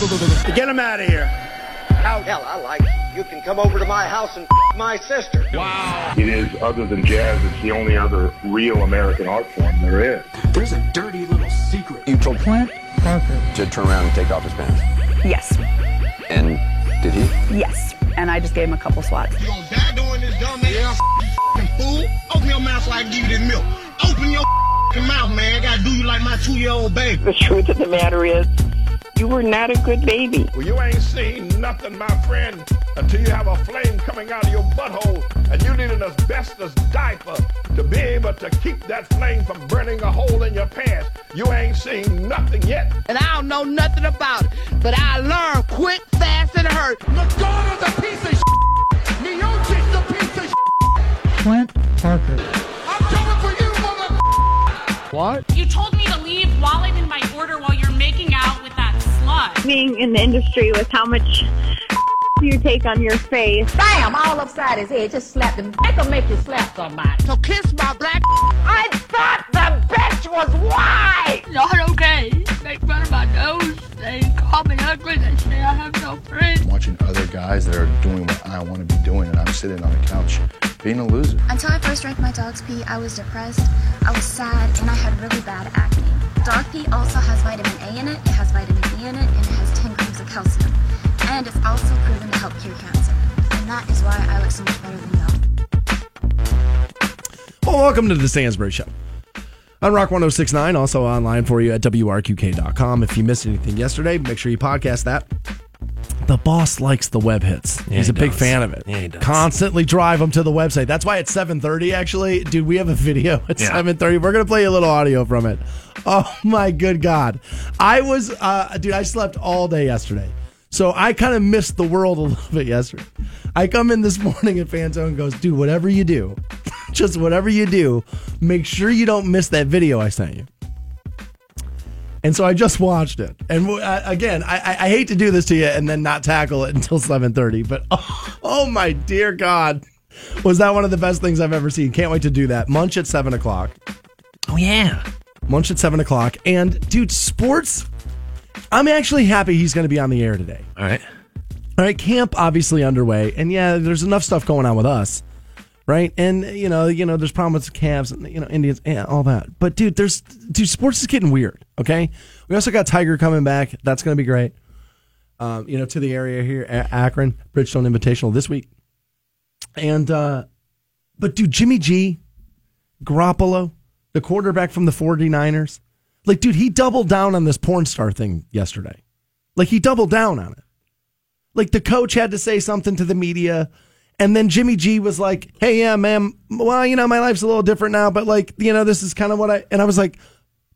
Get him out of here. How hell I like it. You can come over to my house and my sister. Wow. It is, other than jazz, it's the only other real American art form there is. There's a dirty little secret. You told Clint Parker to turn around and take off his pants. Yes. And did he? Yes. And I just gave him a couple swats. You gonna die doing this dumb ass fool? Open your mouth so I can give you this milk. Open your mouth, man. I gotta do you like my two-year-old baby. The truth of the matter is, you were not a good baby. Well, you ain't seen nothing, my friend, until you have a flame coming out of your butthole, and you need an asbestos diaper to be able to keep that flame from burning a hole in your pants. You ain't seen nothing yet. And I don't know nothing about it, but I learned quick, fast, and hurt. Madonna's a piece of shit. Miocic's a piece of shit. Clint Parker. I'm coming for you, mother. What? You told me to leave while I'm in my order while you're making out with that. Being in the industry with how much you take on your face. Bam! All upside his head. Just slap him. Make him make you slap somebody. So kiss my black. I thought the bitch was white! Not okay. Make fun of my nose. They call me ugly. They say I have no friends. watching other guys that are doing what I want to be doing, and I'm sitting on the couch being a loser. Until I first drank my dog's pee, I was depressed, I was sad, and I had really bad acne. Dog pee also has vitamin A in it, it has vitamin D in it, and it has 10 grams of calcium. And it's also proven to help cure cancer. And that is why I look so much better than y'all. Well, welcome to the Stansbury Show. On Rock 1069, also online for you at WRQK.com. If you missed anything yesterday, make sure you podcast that. The boss likes the web hits. Yeah, He's he a big does. fan of it. Yeah, he does. Constantly drive them to the website. That's why it's 7:30 actually. Dude, we have a video at Yeah. 7:30. We're going to play a little audio from it. Oh my good god. I was uh dude, I slept all day yesterday. So I kind of missed the world a little bit yesterday. I come in this morning and Fantone goes, "Dude, whatever you do, just whatever you do, make sure you don't miss that video I sent you." And so I just watched it. And uh, again, I, I, I hate to do this to you and then not tackle it until 7:30, but oh, oh my dear God, was that one of the best things I've ever seen? Can't wait to do that. Munch at seven o'clock. Oh yeah. Munch at seven o'clock. And dude, sports. I'm actually happy he's going to be on the air today. All right. All right, camp obviously underway, and yeah, there's enough stuff going on with us, right? And you know, you know, there's problems with Cavs and you know Indians, and all that. But dude, there's dude, sports is getting weird. Okay, we also got Tiger coming back. That's going to be great. Um, you know, to the area here, A- Akron Bridgestone Invitational this week, and uh, but dude, Jimmy G, Garoppolo, the quarterback from the 49ers, like dude, he doubled down on this porn star thing yesterday. Like he doubled down on it. Like the coach had to say something to the media. And then Jimmy G was like, hey, yeah, man, well, you know, my life's a little different now, but like, you know, this is kind of what I, and I was like,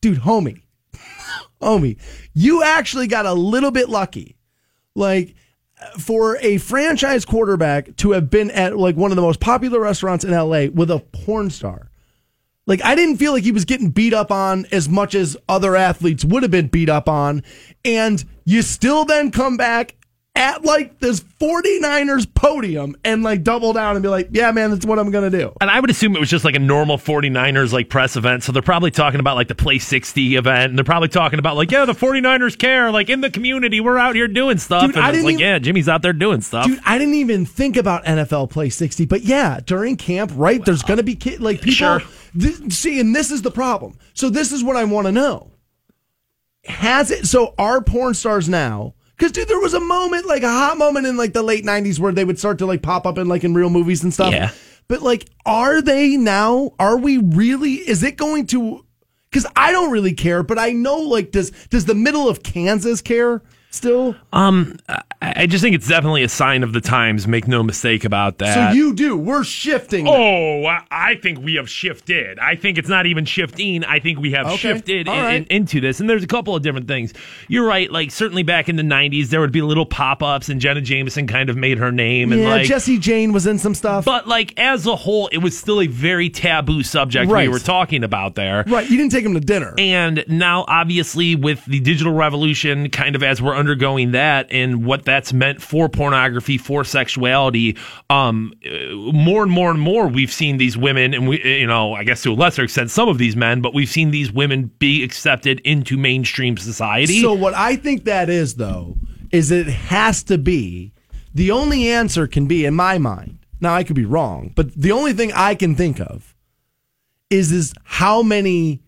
dude, homie, homie, you actually got a little bit lucky. Like, for a franchise quarterback to have been at like one of the most popular restaurants in LA with a porn star. Like I didn't feel like he was getting beat up on as much as other athletes would have been beat up on. And you still then come back at like this 49ers podium and like double down and be like, yeah, man, that's what I'm going to do. And I would assume it was just like a normal 49ers like press event. So they're probably talking about like the Play 60 event. And they're probably talking about like, yeah, the 49ers care. Like in the community, we're out here doing stuff. Dude, and I it's like, even- yeah, Jimmy's out there doing stuff. Dude, I didn't even think about NFL Play 60, but yeah, during camp, right? There's going to be kid, like people. Sure. Thi- see, and this is the problem. So this is what I want to know. Has it? So are porn stars now? Because dude, there was a moment, like a hot moment in like the late '90s, where they would start to like pop up in like in real movies and stuff. Yeah. But like, are they now? Are we really? Is it going to? Because I don't really care, but I know like does does the middle of Kansas care still? Um, I just think it's definitely a sign of the times. Make no mistake about that. So you do. We're shifting. Oh, I- think we have shifted. I think it's not even shifting. I think we have Okay. shifted in, right. in- into this. And there's a couple of different things. You're right. Like, certainly back in the 90s, there would be little pop ups, and Jenna Jameson kind of made her name. And like, Jesse Jane was in some stuff. but like, as a whole, it was still a very taboo subject Right. we were talking about there. right, you didn't take him to dinner. And now, obviously, with the digital revolution, kind of as we're undergoing that and what that's meant for pornography, for sexuality, um, more and more and more, we've seen these women, and we, you know, I guess to a lesser extent, some of these men, but we've seen these women be accepted into mainstream society. So what I think that is though is it has to be the only answer can be in my mind. Now I could be wrong, but the only thing I can think of is is how many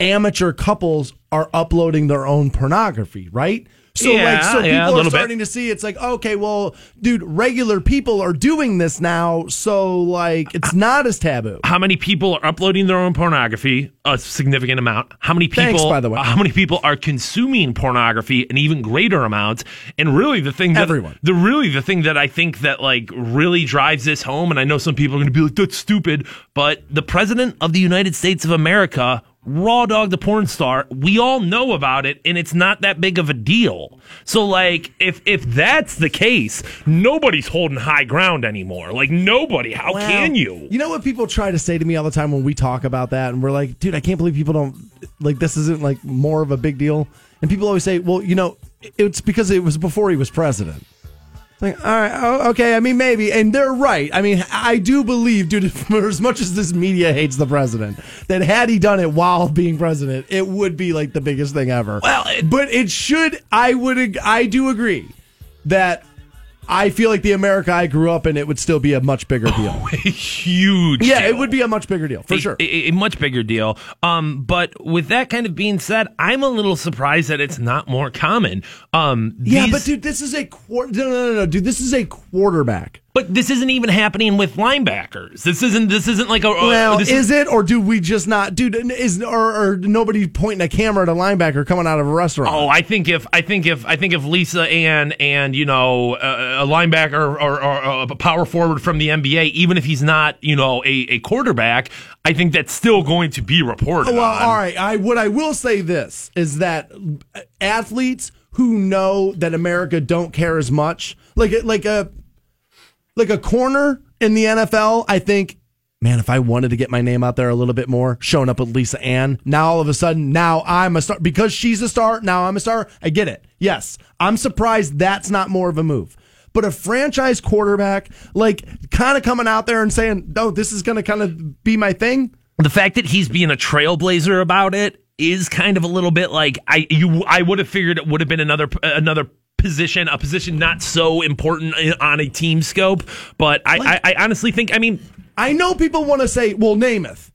amateur couples are uploading their own pornography, right? So Yeah, like so people yeah, are little bit. starting to see it's like okay, well, dude, regular people are doing this now, so like it's not as taboo. How many people are uploading their own pornography? A significant amount. How many people? Thanks, by the way. Uh, how many people are consuming pornography? An even greater amount. And really, the thing that Everyone. the really the thing that I think that like really drives this home, and I know some people are going to be like, "That's stupid," but the president of the United States of America. Raw dog the porn star. We all know about it, and it's not that big of a deal. So, like, if if that's the case, nobody's holding high ground anymore. Like, nobody. How Well, can you? You know what people try to say to me all the time when we talk about that, and we're like, dude, I can't believe people don't like this. Isn't like more of a big deal. And people always say, well, you know, it's because it was before he was president. Like, all right, oh, okay. I mean, maybe, and they're right. I mean, I do believe, dude, for as much as this media hates the president, that had he done it while being president, it would be like the biggest thing ever. Well, it- but it should. I would. I do agree that. I feel like the America I grew up in, it would still be a much bigger deal. A huge. Yeah, deal. it would be a much bigger deal for a, sure. A, a much bigger deal. Um, but with that kind of being said, I'm a little surprised that it's not more common. Um, yeah, but dude, this is a quarter. No, no, no, no, dude, this is a quarterback. But this isn't even happening with linebackers. This isn't. This isn't like a. uh, Well, this is it, or do we just not, dude? Is or, or nobody pointing a camera at a linebacker coming out of a restaurant? Oh, I think if I think if I think if Lisa Ann and you know a, a linebacker or, or, or a power forward from the NBA, even if he's not you know a, a quarterback, I think that's still going to be reported. well, on. all right. I what I will say this is that athletes who know that America don't care as much, like like a like a corner in the NFL, I think. Man, if I wanted to get my name out there a little bit more, showing up with Lisa Ann, now all of a sudden, now I'm a star because she's a star. Now I'm a star. I get it. Yes, I'm surprised that's not more of a move. But a franchise quarterback, like, kind of coming out there and saying, "No, this is going to kind of be my thing." the fact that he's being a trailblazer about it is kind of a little bit like I you I would have figured it would have been another another position a position not so important on a team scope but I I, I honestly think I mean I know people want to say, well, Namath.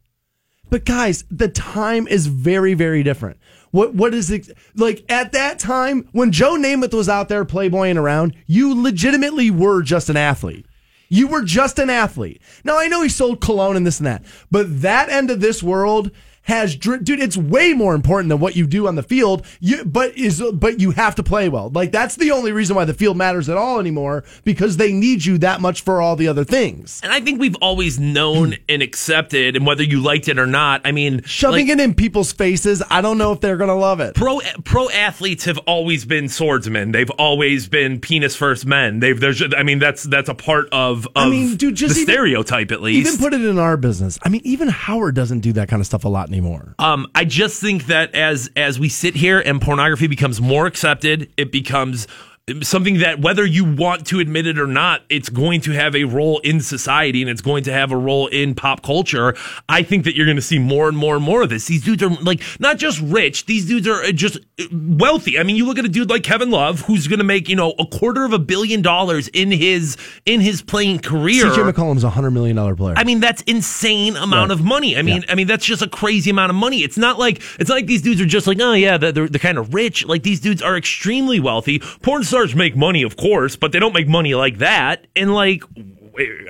But guys, the time is very, very different. What what is it like at that time when Joe Namath was out there playboying around, you legitimately were just an athlete. You were just an athlete. Now I know he sold cologne and this and that, but that end of this world has dude it's way more important than what you do on the field you but is but you have to play well like that's the only reason why the field matters at all anymore because they need you that much for all the other things and I think we've always known hmm. and accepted and whether you liked it or not I mean shoving like, it in people's faces. I don't know if they're gonna love it. pro pro athletes have always been swordsmen. They've always been penis first men. They've there's I mean that's that's a part of, of I mean, dude, just the even- stereotype at least. Even put it in our business. I mean, even Howard doesn't do that kind of stuff a lot anymore. Um, I just think that as as we sit here and pornography becomes more accepted, it becomes something that whether you want to admit it or not, it's going to have a role in society and it's going to have a role in pop culture. I think that you're going to see more and more and more of this. These dudes are like not just rich; these dudes are uh, just uh, wealthy. I mean, you look at a dude like Kevin Love, who's going to make you know a quarter of a billion dollars in his in his playing career. CJ McCollum's a hundred million dollar player. I mean, that's insane amount Right. of money. I mean, I mean, that's just a crazy amount of money. It's not like it's not like these dudes are just like, oh yeah, they're, they're, they're kind of rich. Like these dudes are extremely wealthy. Porn stars make money, of course, but they don't make money like that. And like,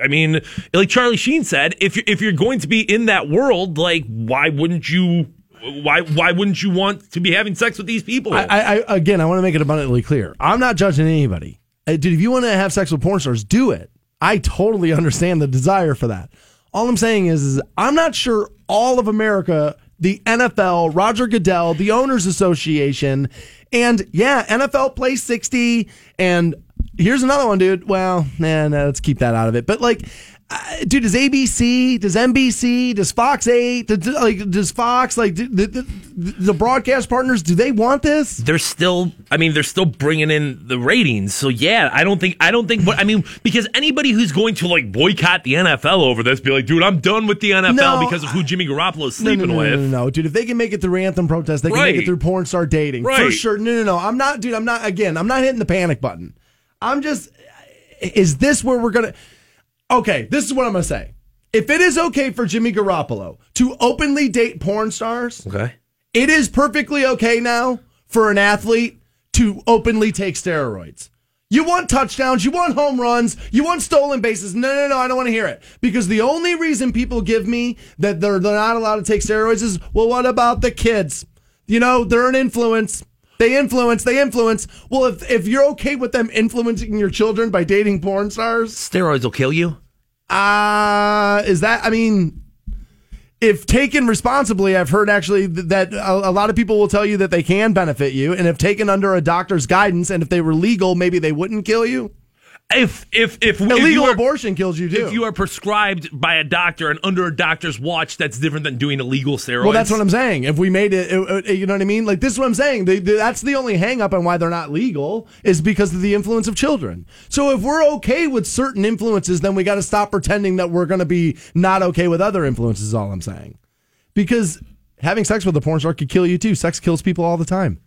I mean, like Charlie Sheen said, if you're, if you're going to be in that world, like, why wouldn't you? Why why wouldn't you want to be having sex with these people? I, I again, I want to make it abundantly clear. I'm not judging anybody. Uh, dude, if you want to have sex with porn stars, do it. I totally understand the desire for that. All I'm saying is, is I'm not sure all of America, the NFL, Roger Goodell, the Owners Association, and yeah, NFL plays 60. And here's another one, dude. Well, nah, nah, let's keep that out of it. But like, Uh, dude, does ABC, does NBC, does Fox 8, does, like, does Fox, like, the, the, the broadcast partners, do they want this? They're still, I mean, they're still bringing in the ratings. So yeah, I don't think, I don't think, but I mean, because anybody who's going to like boycott the NFL over this, be like, dude, I'm done with the NFL No, because of who Jimmy Garoppolo is No, no, sleeping no, with. no, no, no, dude. If they can make it through anthem protest, they can make it through porn star dating for sure. No, no, no. I'm not, dude. I'm not. Again, I'm not hitting the panic button. I'm just. Is this where we're gonna? Okay, this is what I'm gonna say. If it is okay for Jimmy Garoppolo to openly date porn stars, Okay. it is perfectly okay now for an athlete to openly take steroids. You want touchdowns, you want home runs, you want stolen bases. No, no, no, I don't want to hear it. Because the only reason people give me that they're, they're not allowed to take steroids is, well, what about the kids? You know, they're an influence. They influence, they influence. Well, if, if you're okay with them influencing your children by dating porn stars, Steroids will kill you. uh, is that, I mean, if taken responsibly, I've heard actually that a, a lot of people will tell you that they can benefit you. And if taken under a doctor's guidance and if they were legal, maybe they wouldn't kill you. If if if if Illegal you are, abortion kills you too. if you are prescribed by a doctor and under a doctor's watch, that's different than doing illegal steroids. well, that's what I'm saying. If we made it, it- it- you know what I mean? Like, this is what I'm saying. That's the only hang up on why they're not legal is because of the influence of children. So if we're okay with certain influences, then we got to stop pretending that we're going to be not okay with other influences, is all I'm saying. Because having sex with a porn star could kill you too. Sex kills people all the time.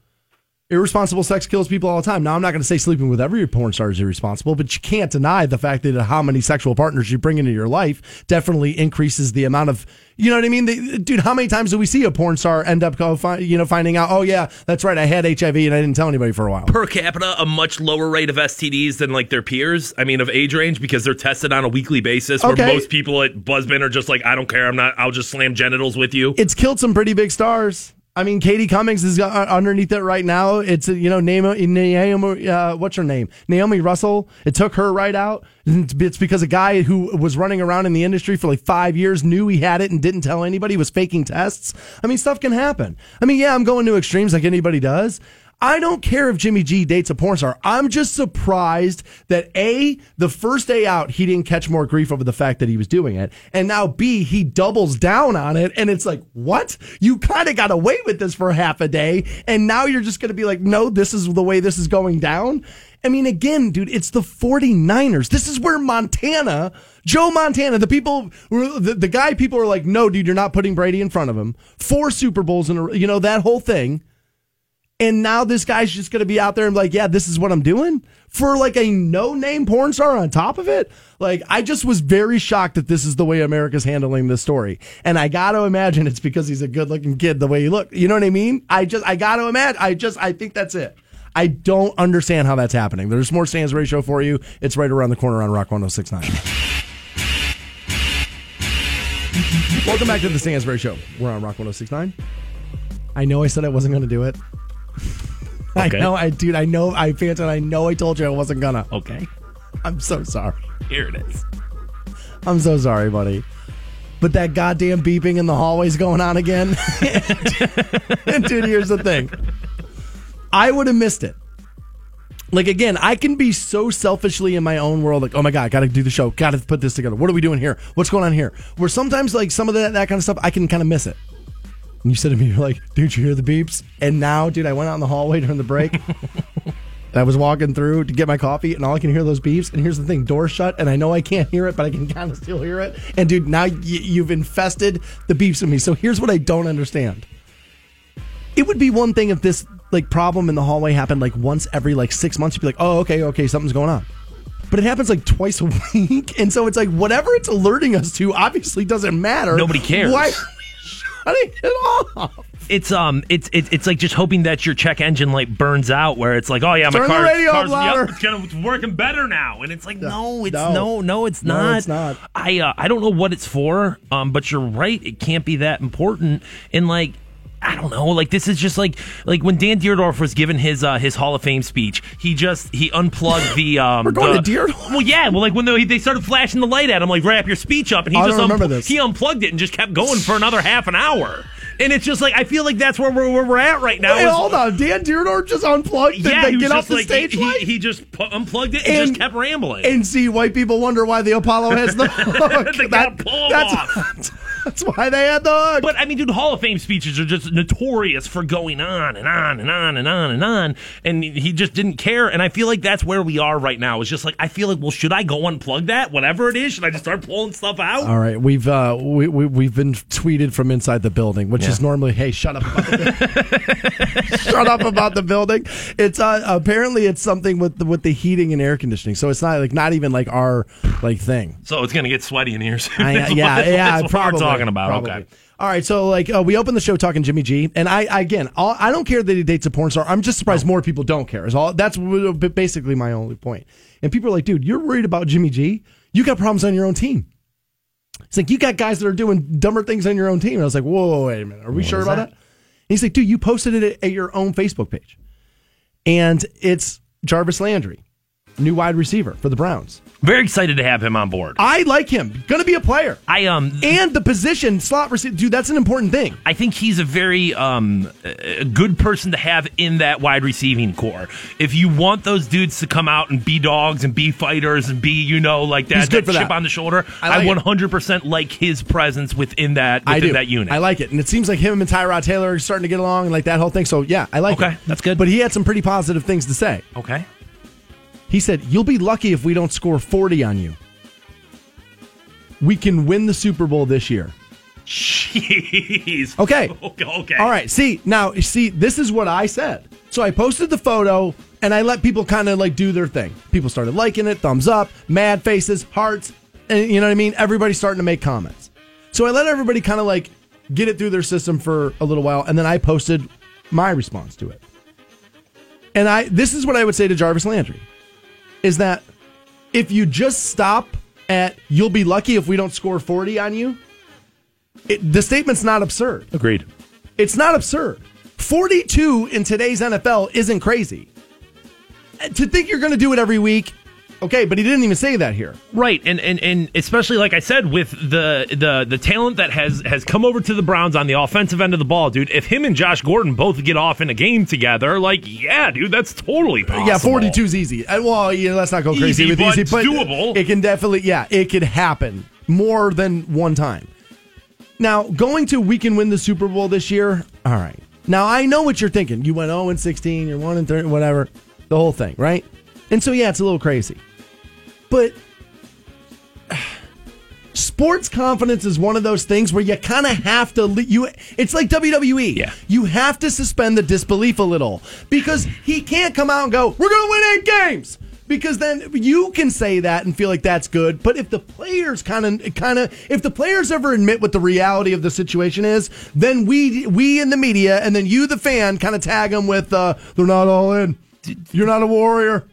Irresponsible sex kills people all the time. Now, I'm not going to say sleeping with every porn star is irresponsible, but you can't deny the fact that how many sexual partners you bring into your life definitely increases the amount of, you know what I mean? They, dude, how many times do we see a porn star end up, go you know, finding out, oh yeah, that's right, I had HIV and I didn't tell anybody for a while. per capita a much lower rate of STDs than like their peers. I mean, of age range because they're tested on a weekly basis. Where Okay. most people at Buzzbin are just like, I don't care. I'm not. I'll just slam genitals with you. It's killed some pretty big stars. I mean, Katie Cummings is uh, underneath it right now. It's uh, you know, Naomi, Naomi uh, what's her name? Naomi Russell. It took her right out. It's because a guy who was running around in the industry for like five years knew he had it and didn't tell anybody. Was faking tests. I mean, stuff can happen. I mean, yeah, I'm going to extremes like anybody does. I don't care if Jimmy G dates a porn star. I'm just surprised that A, the first day out, he didn't catch more grief over the fact that he was doing it. And now B, he doubles down on it. And it's like, what? You kind of got away with this for half a day. And now you're just going to be like, no, this is the way this is going down. I mean, again, dude, it's the 49ers. This is where Montana, Joe Montana, the people, the, the guy people are like, no, dude, you're not putting Brady in front of him. Four Super Bowls in a, you know, that whole thing. And now this guy's just going to be out there and be like, yeah, this is what I'm doing for like a no name porn star on top of it. Like, I just was very shocked that this is the way America's handling this story. And I got to imagine it's because he's a good looking kid the way he look. You know what I mean? I just, I got to imagine. I just, I think that's it. I don't understand how that's happening. There's more Stansbury Ratio for you. It's right around the corner on Rock 1069. Welcome back to the Stansbury show. We're on Rock 1069. I know I said I wasn't going to do it. Okay. I know, I dude, I know, I Phantom, I know, I told you I wasn't gonna. Okay. I'm so sorry. Here it is. I'm so sorry, buddy. But that goddamn beeping in the hallway's going on again. dude, here's the thing. I would have missed it. Like again, I can be so selfishly in my own world, like, oh my god, gotta do the show, gotta put this together. What are we doing here? What's going on here? Where sometimes like some of that, that kind of stuff, I can kind of miss it. And you said to me, you're like, dude, you hear the beeps? And now, dude, I went out in the hallway during the break. and I was walking through to get my coffee, and all I can hear are those beeps. And here's the thing: door shut, and I know I can't hear it, but I can kind of still hear it. And dude, now y- you've infested the beeps with me. So here's what I don't understand: it would be one thing if this like problem in the hallway happened like once every like six months. You'd be like, oh, okay, okay, something's going on. But it happens like twice a week, and so it's like whatever it's alerting us to obviously doesn't matter. Nobody cares. Why? Shutting it off. It's um, it's it's it's like just hoping that your check engine light burns out, where it's like, oh yeah, my Turn the car, radio up car's louder. yep, it's gonna it's working better now, and it's like, no, it's No. no, no, it's No, not. it's not. I uh, I don't know what it's for, um, but you're right, it can't be that important, and like. I don't know. Like this is just like like when Dan Dierdorf was given his uh, his Hall of Fame speech. He just he unplugged the. Um, We're going the- to Dierdorf? Well, yeah. Well, like when they, they started flashing the light at him, like wrap your speech up, and he I just don't remember unpl- this. he unplugged it and just kept going for another half an hour. And it's just like I feel like that's where we're where we're at right now. Hey, is- hold on, Dan Dierdorf just unplugged yeah, then he get off just the like stage he, he, he just pu- unplugged it and, And- just kept rambling. and see white people wonder why the Apollo has the. They gotta pull 'em that's, off. that's why they had the hook. But I mean, dude, Hall of Fame speeches are just notorious for going on and on and on and on and on. And he just didn't care. And I feel like that's where we are right now. It's just like I feel like, well, should I go unplug that? Whatever it is, should I just start pulling stuff out? All right, we've uh, we, we we've been tweeted from inside the building, which is normally, hey, shut up about the shut up about the building. It's uh, apparently it's something with the, with the heating and air conditioning, so it's not like not even like our like thing. So it's gonna get sweaty in here. I, yeah, what- yeah, probably talking about. probably. Okay. All right, so like uh, we opened the show talking Jimmy G, and I again, all, I don't care that he dates a porn star. I'm just surprised more people don't care. Is all that's basically my only point. And people are like, dude, you're worried about Jimmy G. You got problems on your own team. It's like you got guys that are doing dumber things on your own team. And I was like, whoa, wait a minute, are we sure about that? that? He's like, dude, you posted it at your own Facebook page, and it's Jarvis Landry, new wide receiver for the Browns. Very excited to have him on board. I like him. Going to be a player. I um and the position slot receiver, dude. That's an important thing. I think he's a very um, a good person to have in that wide receiving corps. If you want those dudes to come out and be dogs and be fighters and be, you know, like that, that chip that. on the shoulder, I I, like it. 100% like his presence within that I within do. that unit. I like it, and it seems like him and Tyrod Taylor are starting to get along, and like that whole thing. So yeah, I like it. Okay, that's good. But he had some pretty positive things to say. okay. He said, "You'll be lucky if we don't score forty on you. We can win the Super Bowl this year." Jeez. Okay. Okay. okay. All right. See now, see this is what I said. So I posted the photo and I let people kind of like do their thing. People started liking it, thumbs up, mad faces, hearts, and you know what I mean. Everybody's starting to make comments. So I let everybody kind of like get it through their system for a little while, and then I posted my response to it. And I this is what I would say to Jarvis Landry is that if you just stop at you'll be lucky if we don't score 40 on you, it, the statement's not absurd. Agreed. It's not absurd. 42 in today's NFL isn't crazy. Uh, To think you're going to do it every week, okay, but he didn't even say that here. Right, and, and and especially like I said, with the the the talent that has has come over to the Browns on the offensive end of the ball, dude. If him and Josh Gordon both get off in a game together, like yeah, dude, that's totally possible. Yeah, 42 is easy. Uh, Well, yeah, let's not go crazy Easy, with but easy, it's but doable. it can definitely, yeah, it could happen more than one time. Now, going to we can win the Super Bowl this year. All right. Now, I know what you're thinking. You went 0 and 16, you're 1 and 30, whatever, the whole thing, right? And so, yeah, it's a little crazy. But sports confidence is one of those things where you kind of have to you it's like WWE. Yeah. You have to suspend the disbelief a little because he can't come out and go, "We're going to win 8 games." Because then you can say that and feel like that's good, but if the players kind of kind of if the players ever admit what the reality of the situation is, then we we in the media and then you the fan kind of tag them with uh they're not all in. You're not a warrior.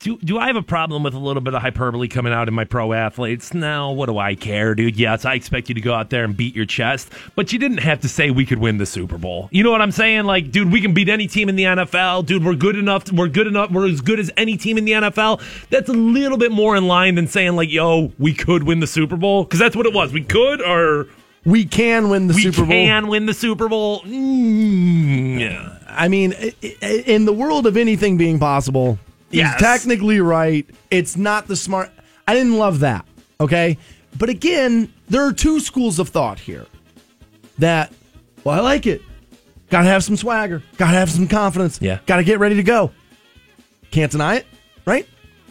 Do, do I have a problem with a little bit of hyperbole coming out in my pro athletes? No, what do I care, dude? Yes, I expect you to go out there and beat your chest, but you didn't have to say we could win the Super Bowl. You know what I'm saying? Like, dude, we can beat any team in the NFL. Dude, we're good enough. We're good enough. We're as good as any team in the NFL. That's a little bit more in line than saying like, yo, we could win the Super Bowl because that's what it was. We could or We can win the we Super Bowl. We can win the Super Bowl. Mm, yeah. I mean, in the world of anything being possible, Yes. he's technically right. It's not the smart. I didn't love that. Okay, but again, there are two schools of thought here. That, well, I like it. Got to have some swagger. Got to have some confidence. Yeah. Got to get ready to go. Can't deny it, right?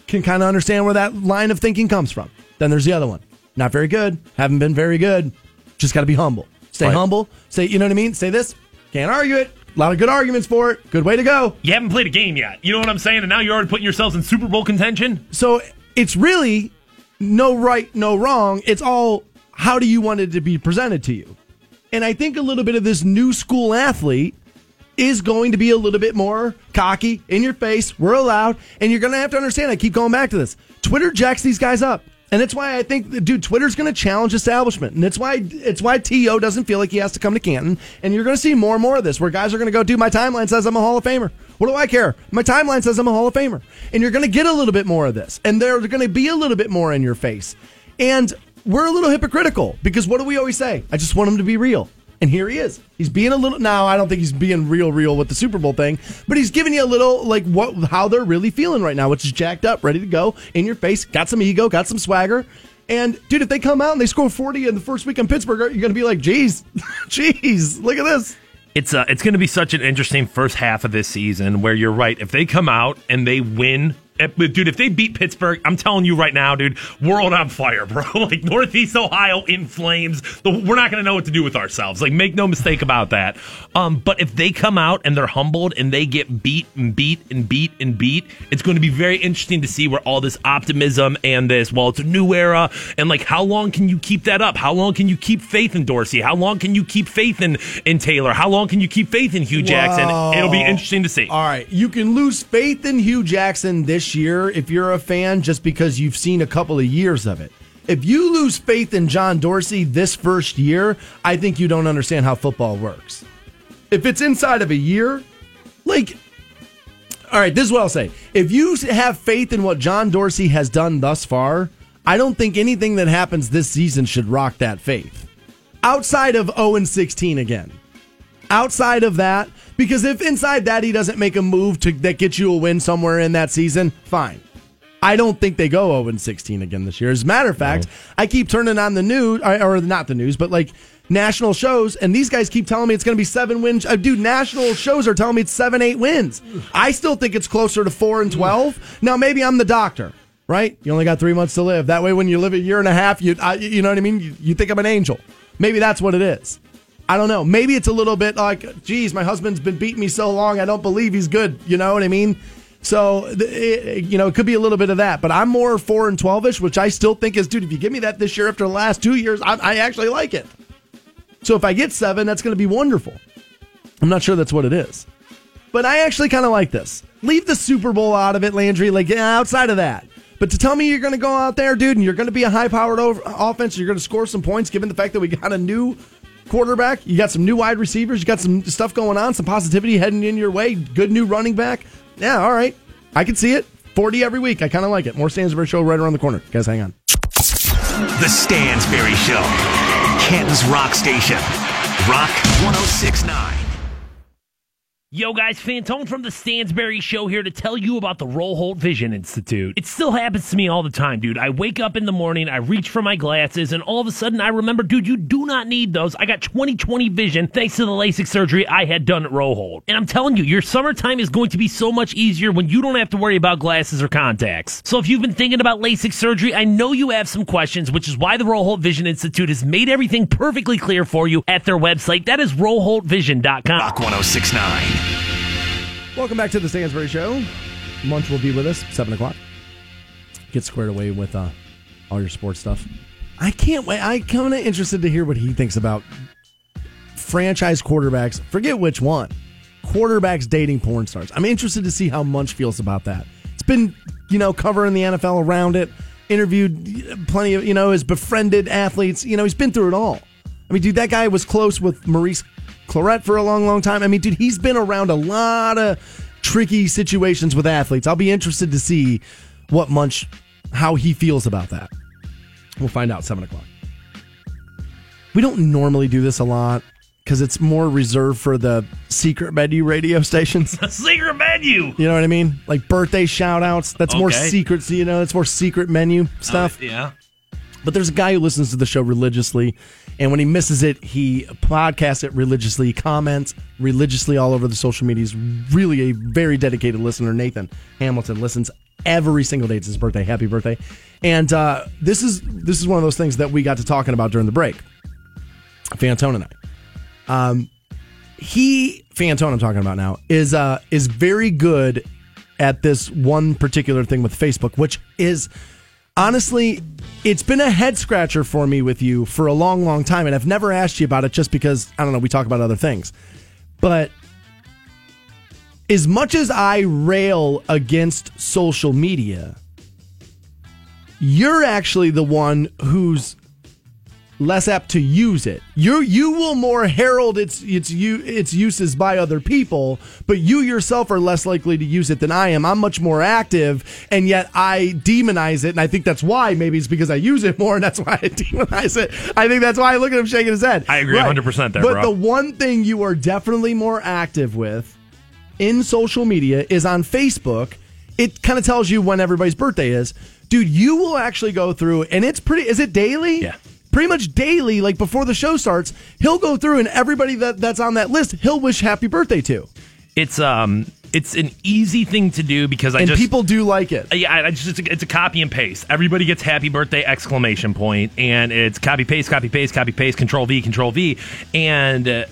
Can kind of understand where that line of thinking comes from. Then there's the other one. Not very good. Haven't been very good. Just got to be humble. Stay Right. humble. Say, you know what I mean? Say this. Can't argue it. A lot of good arguments for it. Good way to go. You haven't played a game yet. You know what I'm saying? And now you're already putting yourselves in Super Bowl contention. So it's really no right, no wrong. It's all how do you want it to be presented to you? And I think a little bit of this new school athlete is going to be a little bit more cocky, in your face. We're allowed. And you're going to have to understand. I keep going back to this. Twitter jacks these guys up. And that's why I think, dude, Twitter's going to challenge establishment, and it's why it's why T.O. doesn't feel like he has to come to Canton. And you're going to see more and more of this, where guys are going to go, dude, my timeline says I'm a Hall of Famer. What do I care? My timeline says I'm a Hall of Famer, and you're going to get a little bit more of this, and they're going to be a little bit more in your face. And we're a little hypocritical because what do we always say? I just want them to be real. And here he is. He's being a little now. I don't think he's being real, real with the Super Bowl thing, but he's giving you a little like what how they're really feeling right now, which is jacked up, ready to go, in your face, got some ego, got some swagger. And dude, if they come out and they score forty in the first week in Pittsburgh, you're going to be like, "Geez, geez, look at this." It's uh, it's going to be such an interesting first half of this season where you're right. If they come out and they win dude, if they beat Pittsburgh, I'm telling you right now, dude, world on fire, bro. like Northeast Ohio in flames. We're not going to know what to do with ourselves. Like, make no mistake about that. Um, but if they come out and they're humbled and they get beat and beat and beat and beat, it's going to be very interesting to see where all this optimism and this, well, it's a new era, and like, how long can you keep that up? How long can you keep faith in Dorsey? How long can you keep faith in in Taylor? How long can you keep faith in Hue Jackson? Wow. It'll be interesting to see. All right, you can lose faith in Hue Jackson this year if you're a fan just because you've seen a couple of years of it. If you lose faith in John Dorsey this first year, I think you don't understand how football works. If it's inside of a year, like all right, this is what I'll say. If you have faith in what John Dorsey has done thus far, I don't think anything that happens this season should rock that faith. Outside of 0 and 16 again. Outside of that, because if inside that he doesn't make a move to that gets you a win somewhere in that season, fine. I don't think they go 0 and 16 again this year. As a matter of fact, I keep turning on the news, or, or not the news, but like national shows, and these guys keep telling me it's going to be seven wins. Uh, dude, national shows are telling me it's seven, eight wins. I still think it's closer to four and 12. Now, maybe I'm the doctor, right? You only got three months to live. That way, when you live a year and a half, you, I, you know what I mean? You, you think I'm an angel. Maybe that's what it is. I don't know. Maybe it's a little bit like, geez, my husband's been beating me so long, I don't believe he's good. You know what I mean? So, it, you know, it could be a little bit of that, but I'm more four and twelve ish, which I still think is, dude. If you give me that this year after the last two years, I, I actually like it. So if I get seven, that's going to be wonderful. I'm not sure that's what it is, but I actually kind of like this. Leave the Super Bowl out of it, Landry. Like yeah, outside of that. But to tell me you're going to go out there, dude, and you're going to be a high-powered over- offense, you're going to score some points, given the fact that we got a new quarterback, you got some new wide receivers, you got some stuff going on, some positivity heading in your way, good new running back. Yeah, all right. I can see it. 40 every week. I kind of like it. More Stansbury Show right around the corner. Guys, hang on. The Stansberry Show, Canton's Rock Station. Rock 1069. Yo, guys, Fantone from the Stansberry Show here to tell you about the Roholt Vision Institute. It still happens to me all the time, dude. I wake up in the morning, I reach for my glasses, and all of a sudden I remember, dude, you do not need those. I got 20/20 vision thanks to the LASIK surgery I had done at Roholt. And I'm telling you, your summertime is going to be so much easier when you don't have to worry about glasses or contacts. So if you've been thinking about LASIK surgery, I know you have some questions, which is why the Roholt Vision Institute has made everything perfectly clear for you at their website. That is roholtvision.com. Rock 1069. Welcome back to the Stansbury Show. Munch will be with us, 7 o'clock. Get squared away with uh, all your sports stuff. I can't wait. I'm kind of interested to hear what he thinks about franchise quarterbacks. Forget which one. Quarterbacks dating porn stars. I'm interested to see how Munch feels about that. It's been, you know, covering the NFL around it, interviewed plenty of, you know, has befriended athletes. You know, he's been through it all. I mean, dude, that guy was close with Maurice Clarett for a long, long time. I mean, dude, he's been around a lot of tricky situations with athletes. I'll be interested to see what Munch, how he feels about that. We'll find out seven o'clock. We don't normally do this a lot because it's more reserved for the secret menu radio stations. Secret menu. You know what I mean? Like birthday shout outs. That's more Okay. secrets, you know, it's more secret menu stuff. Uh, yeah. But there's a guy who listens to the show religiously, and when he misses it, he podcasts it religiously, comments religiously all over the social media. He's really a very dedicated listener. Nathan Hamilton listens every single day. It's his birthday. Happy birthday! And uh, this is this is one of those things that we got to talking about during the break. Fantone and I. Um, he Fantone I'm talking about now is uh is very good at this one particular thing with Facebook, which is honestly it's been a head scratcher for me with you for a long, long time, and I've never asked you about it just because I don't know we talk about other things, but as much as I rail against social media, you're actually the one who's less apt to use it. You you will more herald its its u- its uses by other people, but you yourself are less likely to use it than I am. I'm much more active, and yet I demonize it, and I think that's why. Maybe it's because I use it more, and that's why I demonize it. I think that's why I look at him shaking his head. I agree 100% there, But bro. the one thing you are definitely more active with in social media is on Facebook. It kind of tells you when everybody's birthday is. Dude, you will actually go through, and it's pretty. Is it daily? Yeah. Pretty much daily, like before the show starts, he'll go through and everybody that, that's on that list, he'll wish happy birthday to. It's um, it's an easy thing to do because I and just people do like it. Yeah, I just it's a, copy and paste. Everybody gets happy birthday exclamation point, and it's copy paste, copy paste, copy paste, control V, control V, and uh,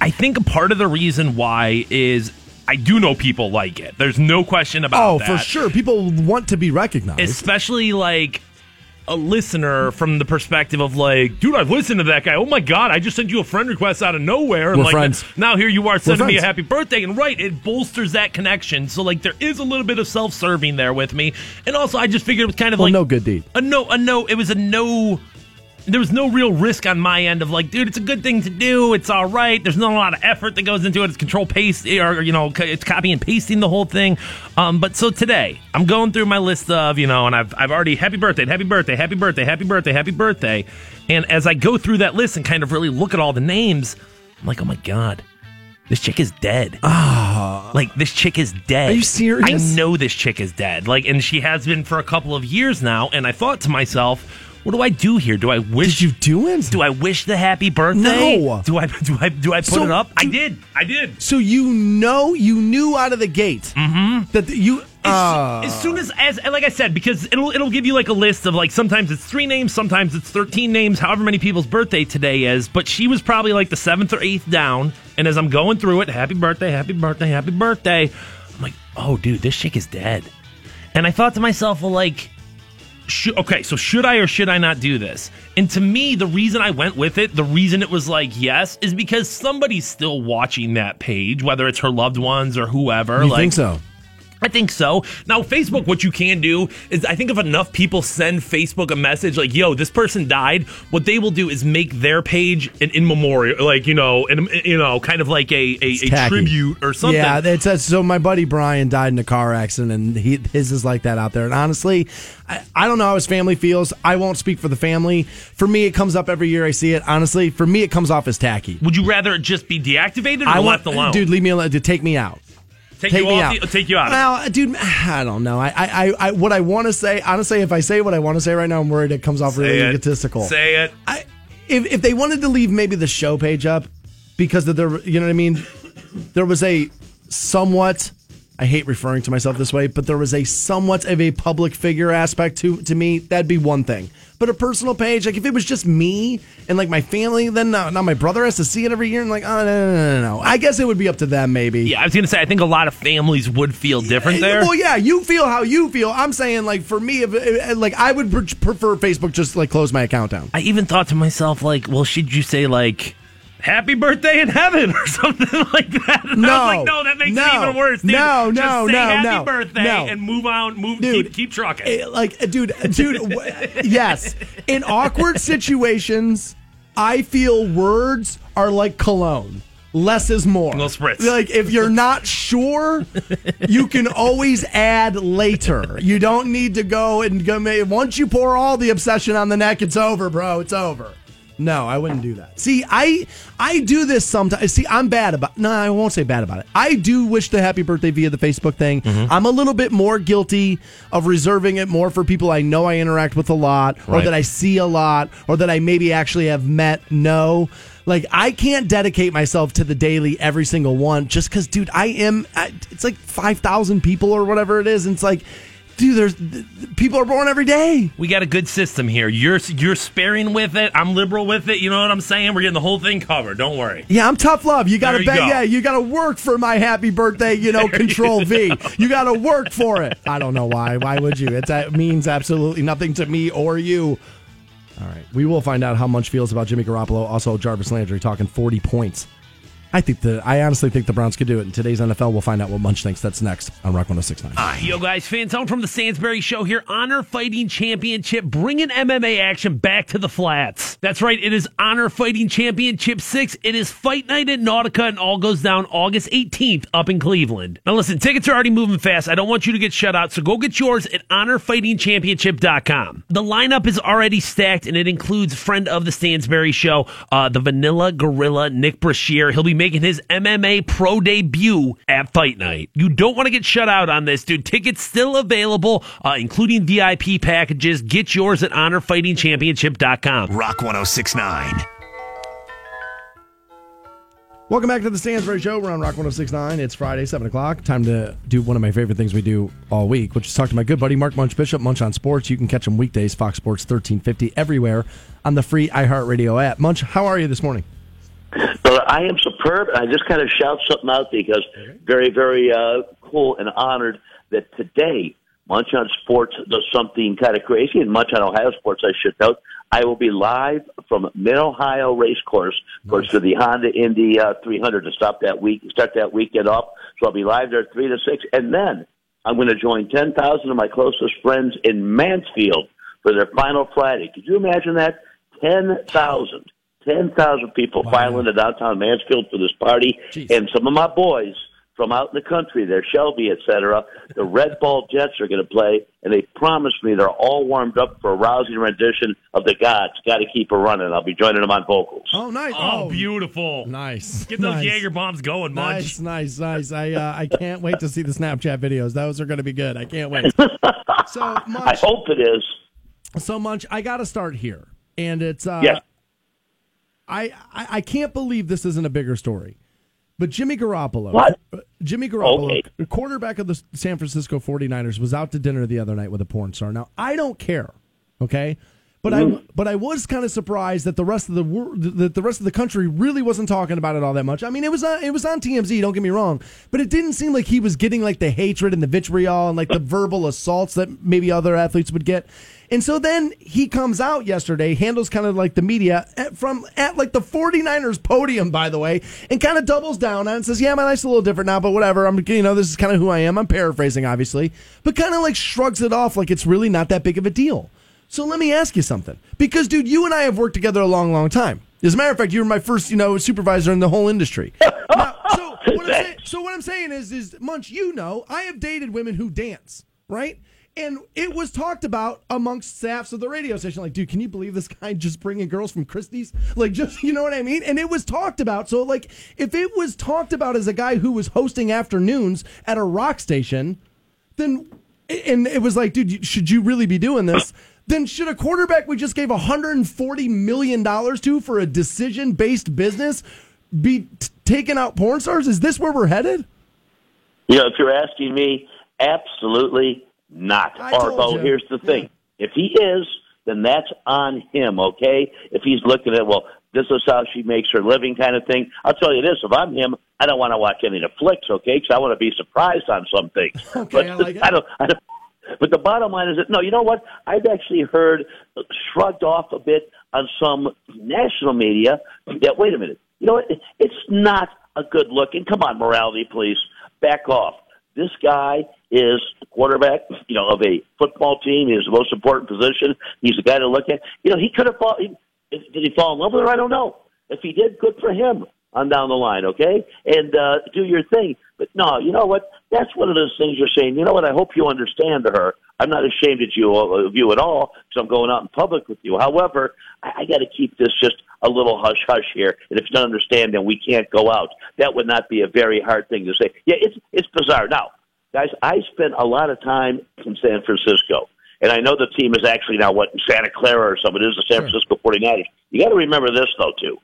I think a part of the reason why is I do know people like it. There's no question about Oh, that. for sure. People want to be recognized. especially like a listener from the perspective of like, dude, I've listened to that guy. Oh my god, I just sent you a friend request out of nowhere, and We're like friends. now here you are sending me a happy birthday, and right, it bolsters that connection. So like, there is a little bit of self-serving there with me, and also I just figured it was kind of well, like no good deed. a no, a no. It was a no. There was no real risk on my end of like, dude, it's a good thing to do. It's all right. There's not a lot of effort that goes into it. It's control paste, or you know, it's copy and pasting the whole thing. Um, but so today, I'm going through my list of you know, and I've I've already happy birthday, happy birthday, happy birthday, happy birthday, happy birthday, and as I go through that list and kind of really look at all the names, I'm like, oh my god. This chick is dead. Ah. Like this chick is dead. Are you serious? I know this chick is dead. Like, and she has been for a couple of years now. And I thought to myself, what do I do here? Do I wish Did you do it? Do I wish the happy birthday? No. Do I do I do I put So, it up? I did. I did. So you know, you knew out of the gate that the- you. Uh, as soon as, as like I said, because it'll it'll give you like a list of like sometimes it's three names, sometimes it's thirteen names, however many people's birthday today is. But she was probably like the seventh or eighth down, and as I'm going through it, happy birthday, happy birthday, happy birthday, I'm like, oh dude, this chick is dead. And I thought to myself, well, like, should, okay, so should I or should I not do this? And to me, the reason I went with it, the reason it was like yes, is because somebody's still watching that page, whether it's her loved ones or whoever. you like, think so? I think so. Now, Facebook, what you can do is I think if enough people send Facebook a message like, yo, this person died, what they will do is make their page an in memorial, like, you know, and you know, kind of like a, a, a tribute or something. Yeah, it says so. My buddy Brian died in a car accident, and he, his is like that out there. And honestly, I, I don't know how his family feels. I won't speak for the family. For me, it comes up every year I see it. Honestly, for me, it comes off as tacky. Would you rather it just be deactivated or I left alone? dude. Leave me alone. Take me out. Take, take you me off out. the- take you out. Well, dude, I don't know. I, I, I, what I want to say. Honestly, if I say what I want to say right now, I'm worried it comes off really it. egotistical. Say it. I, if if they wanted to leave maybe the show page up because of the you know what I mean, there was a somewhat. I hate referring to myself this way, but there was a somewhat of a public figure aspect to to me. That'd be one thing. But a personal page, like if it was just me and like my family, then now my brother has to see it every year, and like, oh no, no, no, no. I guess it would be up to them, maybe. Yeah, I was gonna say I think a lot of families would feel different there. Well, yeah, you feel how you feel. I'm saying, like, for me, if, like, I would pre- prefer Facebook just like close my account down. I even thought to myself, like, well, should you say like "Happy Birthday in Heaven" or something like that? And I No. was like, no, that makes No. it even worse. Dude. No, Just no, say no, Happy no. Birthday No. and move on, move, Dude. keep, keep trucking. Eh, Like, uh, dude, uh, dude, w- yes. In awkward situations, I feel words are like cologne. Less is more. Little spritz. Like if you're not sure, you can always add later. You don't need to go and go. Once you pour all the obsession on the neck, it's over, bro. It's over. No, I wouldn't do that. See, I I do this sometimes. See, I'm bad about. No, I won't say bad about it. I do wish the happy birthday via the Facebook thing. Mm-hmm. I'm a little bit more guilty of reserving it more for people I know I interact with a lot, or Right. that I see a lot, or that I maybe actually have met. No, like I can't dedicate myself to the daily every single one just because, dude, I am. It's like five thousand people or whatever it is, and it's like. Dude, there's th- th- people are born every day. we got a good system here. You're you're sparing with it. I'm liberal with it. You know what I'm saying? We're getting the whole thing covered. Don't worry. Yeah, I'm tough love. You got to bet. go. Yeah, you got to work for my happy birthday. You know, Control V. You got to work for it. I don't know why. Why would you? It's, it means absolutely nothing to me or you. All right, we will find out how much feels about Jimmy Garoppolo. Also, Jarvis Landry talking 40 points I think the I honestly think the Browns could do it. In today's NFL, we'll find out what Munch thinks. That's next on Rock 1069. Yo, guys, Fantone from the Stansberry Show here. Honor Fighting Championship, bringing MMA action back to the flats. That's right, it is Honor Fighting Championship 6. It is Fight Night at Nautica, and all goes down August 18th up in Cleveland. Now, listen, tickets are already moving fast. I don't want you to get shut out, so go get yours at honorfightingchampionship.com. The lineup is already stacked, and it includes friend of the Stansberry Show, uh, the Vanilla Gorilla, Nick Brashear. He'll be making his MMA pro debut at Fight Night. You don't want to get shut out on this, dude. Tickets still available, uh, including VIP packages. Get yours at honorfightingchampionship.com. Rock 1069. Welcome back to the Stansbury Show. We're on Rock 1069. It's Friday, 7 o'clock. Time to do one of my favorite things we do all week, which is talk to my good buddy Mark Munch Bishop, Munch on Sports. You can catch him weekdays, Fox Sports 1350, everywhere on the free iHeartRadio app. Munch, how are you this morning? Well, I am superb. I just kind of shout something out because very, very uh, cool and honored that today Munch on Sports does something kind of crazy, and Munch on Ohio Sports, I should note. I will be live from Mid Ohio Racecourse, of course, for the Honda Indy uh, 300 to stop that week, start that weekend off. So I'll be live there three to six, and then I'm going to join 10,000 of my closest friends in Mansfield for their final Friday. Could you imagine that? 10,000. 10,000 people filing into downtown Mansfield for this party, and some of my boys from out in the country there, Shelby, et cetera, the Red Ball Jets are going to play, and they promised me they're all warmed up for a rousing rendition of the Gods. Got to keep her running. I'll be joining them on vocals. Oh, nice. Oh, beautiful. Nice. Get those Nice. Jaeger bombs going, Munch. Nice, nice, nice. I uh, I can't wait to see the Snapchat videos. Those are going to be good. I can't wait. So, I hope it is. so Munch, I got to start here, and it's uh, Yes. I, I I can't believe this isn't a bigger story. But Jimmy Garoppolo, What? Jimmy Garoppolo, Okay. quarterback of the San Francisco 49ers, was out to dinner the other night with a porn star. Now, I don't care, okay? But I mm-hmm. but I was kind of surprised that the rest of the wor- that the rest of the country really wasn't talking about it all that much. I mean, it was on, it was on TMZ, don't get me wrong, but it didn't seem like he was getting like the hatred and the vitriol and like the verbal assaults that maybe other athletes would get. And so then he comes out yesterday, handles kind of like the media at, from at like the 49ers podium, by the way, and kind of doubles down on it and says, Yeah, my life's a little different now, but whatever. I'm, you know, this is kind of who I am. I'm paraphrasing, obviously, but kind of like shrugs it off like it's really not that big of a deal. So let me ask you something. Because, dude, you and I have worked together a long, long time. As a matter of fact, you were my first, you know, supervisor in the whole industry. Now, so, what saying, so what I'm saying is, is Munch, you know, I have dated women who dance, right? And it was talked about amongst staffs of the radio station. Like, dude, can you believe this guy just bringing girls from Christie's? Like, just, you know what I mean? And it was talked about. So, like, if it was talked about as a guy who was hosting afternoons at a rock station, then and it was like, dude, should you really be doing this? Then should a quarterback we just gave 140 million dollars to for a decision-based business be t- taking out porn stars? Is this where we're headed? You know, if you're asking me, absolutely not. I Or, told you. here's the thing: if he is, then that's on him. Okay? If he's looking at, well, this is how she makes her living, kind of thing. I'll tell you this: if I'm him, I don't want to watch any of the flicks. Okay? Because I want to be surprised on some things. Okay, but I like. I don't. I don't but the bottom line is that no, you know what? I've actually heard uh, shrugged off a bit on some national media that wait a minute, you know what? It's not a good look. And come on, morality, please back off. This guy is the quarterback, you know, of a football team. He is the most important position. He's the guy to look at. You know, he could have fall. Did he fall in love with her? I don't know. If he did, good for him on down the line, okay? And uh, do your thing. But no, you know what? That's one of those things you're saying. You know what? I hope you understand her. I'm not ashamed of you of you at all because I'm going out in public with you. However, I, I got to keep this just a little hush hush here. And if you don't understand, then we can't go out. That would not be a very hard thing to say. Yeah, it's it's bizarre. Now, guys, I spent a lot of time in San Francisco. And I know the team is actually now what Santa Clara or something. It is the San Francisco 49ers. You got to remember this though too.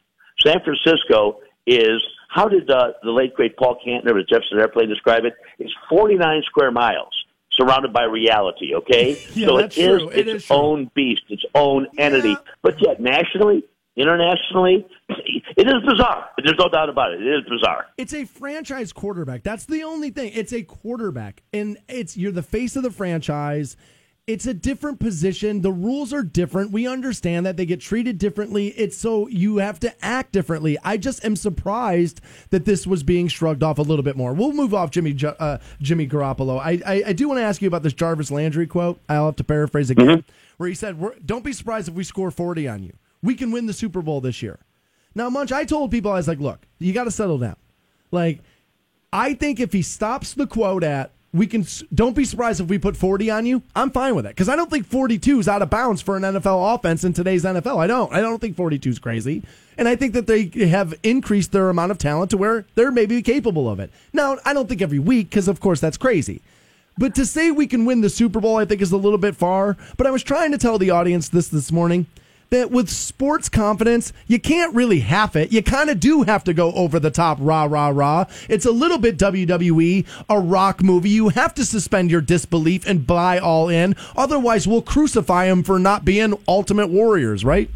San Francisco is how did uh, the late great Paul Kantner of Jefferson Airplane describe it? It's 49 square miles surrounded by reality. Okay, Yeah, so it is true. It its is true. own beast, its own entity. But yet nationally, internationally, it is bizarre. There's no doubt about it. It is bizarre. It's a franchise quarterback. That's the only thing. It's a quarterback, and it's you're the face of the franchise. it's a different position. The rules are different. We understand that they get treated differently. It's so you have to act differently. I just am surprised that this was being shrugged off a little bit more. We'll move off Jimmy uh, Jimmy Garoppolo. I, I I do want to ask you about this Jarvis Landry quote. I'll have to paraphrase again, where he said, "Don't be surprised if we score forty on you. We can win the Super Bowl this year." Now, Munch, I told people I was like, "Look, you got to settle down." Like, I think if he stops the quote at we can don't be surprised if we put 40 on you. I'm fine with it because I don't think 42 is out of bounds for an NFL offense in today's NFL. I don't. I don't think 42 is crazy, and I think that they have increased their amount of talent to where they're maybe capable of it. Now, I don't think every week because of course that's crazy. But to say we can win the Super Bowl, I think is a little bit far. But I was trying to tell the audience this this morning that with sports confidence, you can't really half it. You kind of do have to go over the top, rah, rah, rah. It's a little bit WWE, a rock movie. You have to suspend your disbelief and buy all in. Otherwise, we'll crucify them for not being ultimate warriors, right?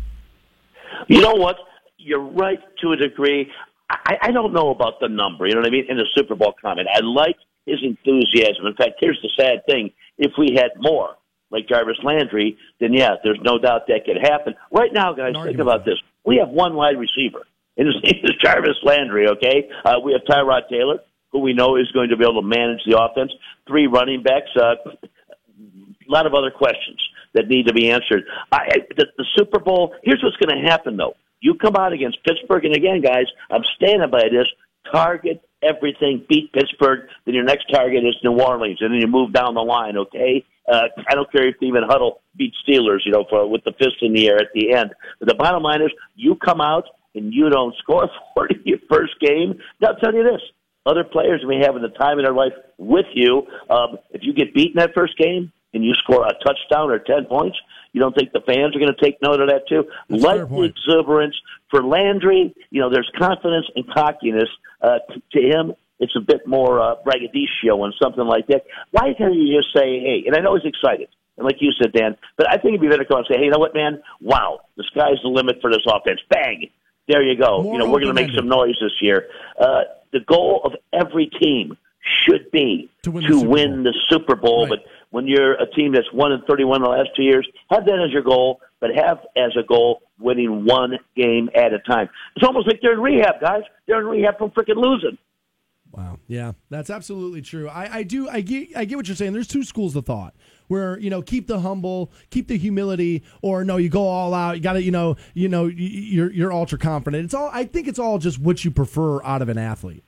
You know what? You're right to a degree. I, I don't know about the number, you know what I mean, in the Super Bowl comment. I like his enthusiasm. In fact, here's the sad thing. If we had more, like Jarvis Landry, then yeah, there's no doubt that could happen. Right now, guys, think about this. We have one wide receiver, and his name is Jarvis Landry, okay? Uh, we have Tyrod Taylor, who we know is going to be able to manage the offense. Three running backs. Uh, a lot of other questions that need to be answered. I, the, the Super Bowl, here's what's going to happen, though. You come out against Pittsburgh, and again, guys, I'm standing by this. Target everything, beat Pittsburgh, then your next target is New Orleans, and then you move down the line, okay? Uh, I don't care if even Huddle beat Steelers, you know, for, with the fist in the air at the end. But the bottom line is, you come out and you don't score 40 your first game. Now, I'll tell you this. Other players may have in the time in their life with you. Um, if you get beaten that first game and you score a touchdown or 10 points, you don't think the fans are going to take note of that too? That's like the exuberance for Landry, you know, there's confidence and cockiness uh, to him. It's a bit more uh, braggadocio and something like that. Why can't you just say, hey? And I know he's excited, and like you said, Dan, but I think it'd be better to come and say, hey, you know what, man? Wow, the sky's the limit for this offense. Bang! There you go. More you know, we're going to make some noise this year. Uh, the goal of every team should be To win the to Super win the Super Bowl. But when you're a team that's one and thirty-one the last two years, have that as your goal. But have as a goal winning one game at a time. It's almost like they're in rehab, guys. They're in rehab from freaking losing. Wow. Yeah, that's absolutely true. I, I do. I get. I get what you're saying. There's two schools of thought. Where you know, keep the humble, keep the humility, or no, you go all out. You got to, you know, you know, y- y- you're you're ultra confident. It's all. I think it's all just what you prefer out of an athlete.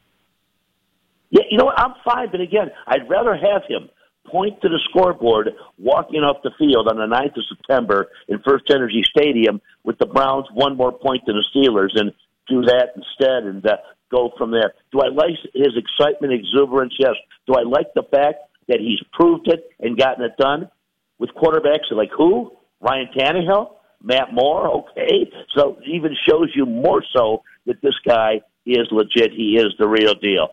Yeah, you know what? I'm fine, but again, I'd rather have him point to the scoreboard walking off the field on the 9th of September in First Energy Stadium with the Browns one more point than the Steelers and do that instead and uh, go from there. Do I like his excitement, exuberance? Yes. Do I like the fact that he's proved it and gotten it done with quarterbacks like who? Ryan Tannehill? Matt Moore? Okay. So even shows you more so that this guy is legit. He is the real deal.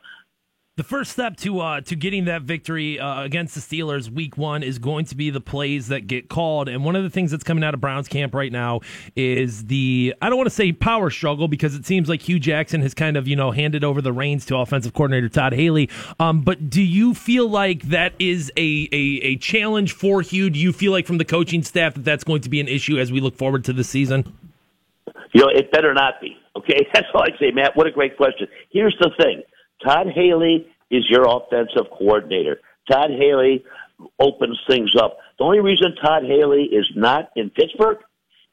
The first step to uh, to getting that victory uh, against the Steelers week one is going to be the plays that get called. And one of the things that's coming out of Browns camp right now is the I don't want to say power struggle because it seems like Hue Jackson has kind of you know handed over the reins to offensive coordinator Todd Haley. Um, but do you feel like that is a, a a challenge for Hugh? Do you feel like from the coaching staff that that's going to be an issue as we look forward to the season? You know, it better not be. Okay, that's all I say, Matt. What a great question. Here's the thing: Todd Haley is your offensive coordinator. Todd Haley opens things up. The only reason Todd Haley is not in Pittsburgh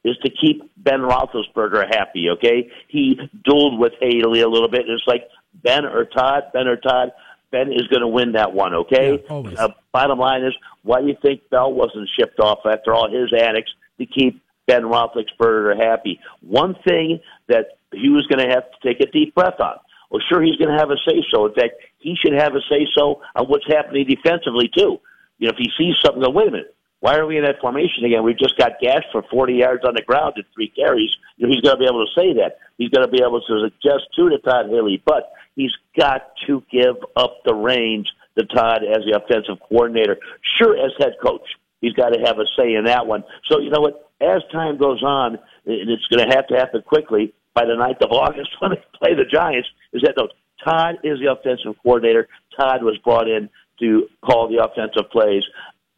is to keep Ben Roethlisberger happy. Okay, he dueled with Haley a little bit, and it's like Ben or Todd, Ben or Todd. Ben is going to win that one. Okay. always. uh, bottom line is, why do you think Bell wasn't shipped off after all his antics to keep Ben Roethlisberger happy? One thing that he was going to have to take a deep breath on. Well, sure, he's going to have a say so. In fact, he should have a say so on what's happening defensively too. You know, if he sees something, go, wait a minute, why are we in that formation again? We just got gashed for 40 yards on the ground in three carries. You know, he's going to be able to say that. He's going to be able to suggest to to Todd Haley, but he's got to give up the reins to Todd as the offensive coordinator. Sure, as head coach, he's got to have a say in that one. So you know what? As time goes on, it's going to have to happen quickly by the 9th of August when they play the Giants. Is that no? Todd is the offensive coordinator. Todd was brought in to call the offensive plays.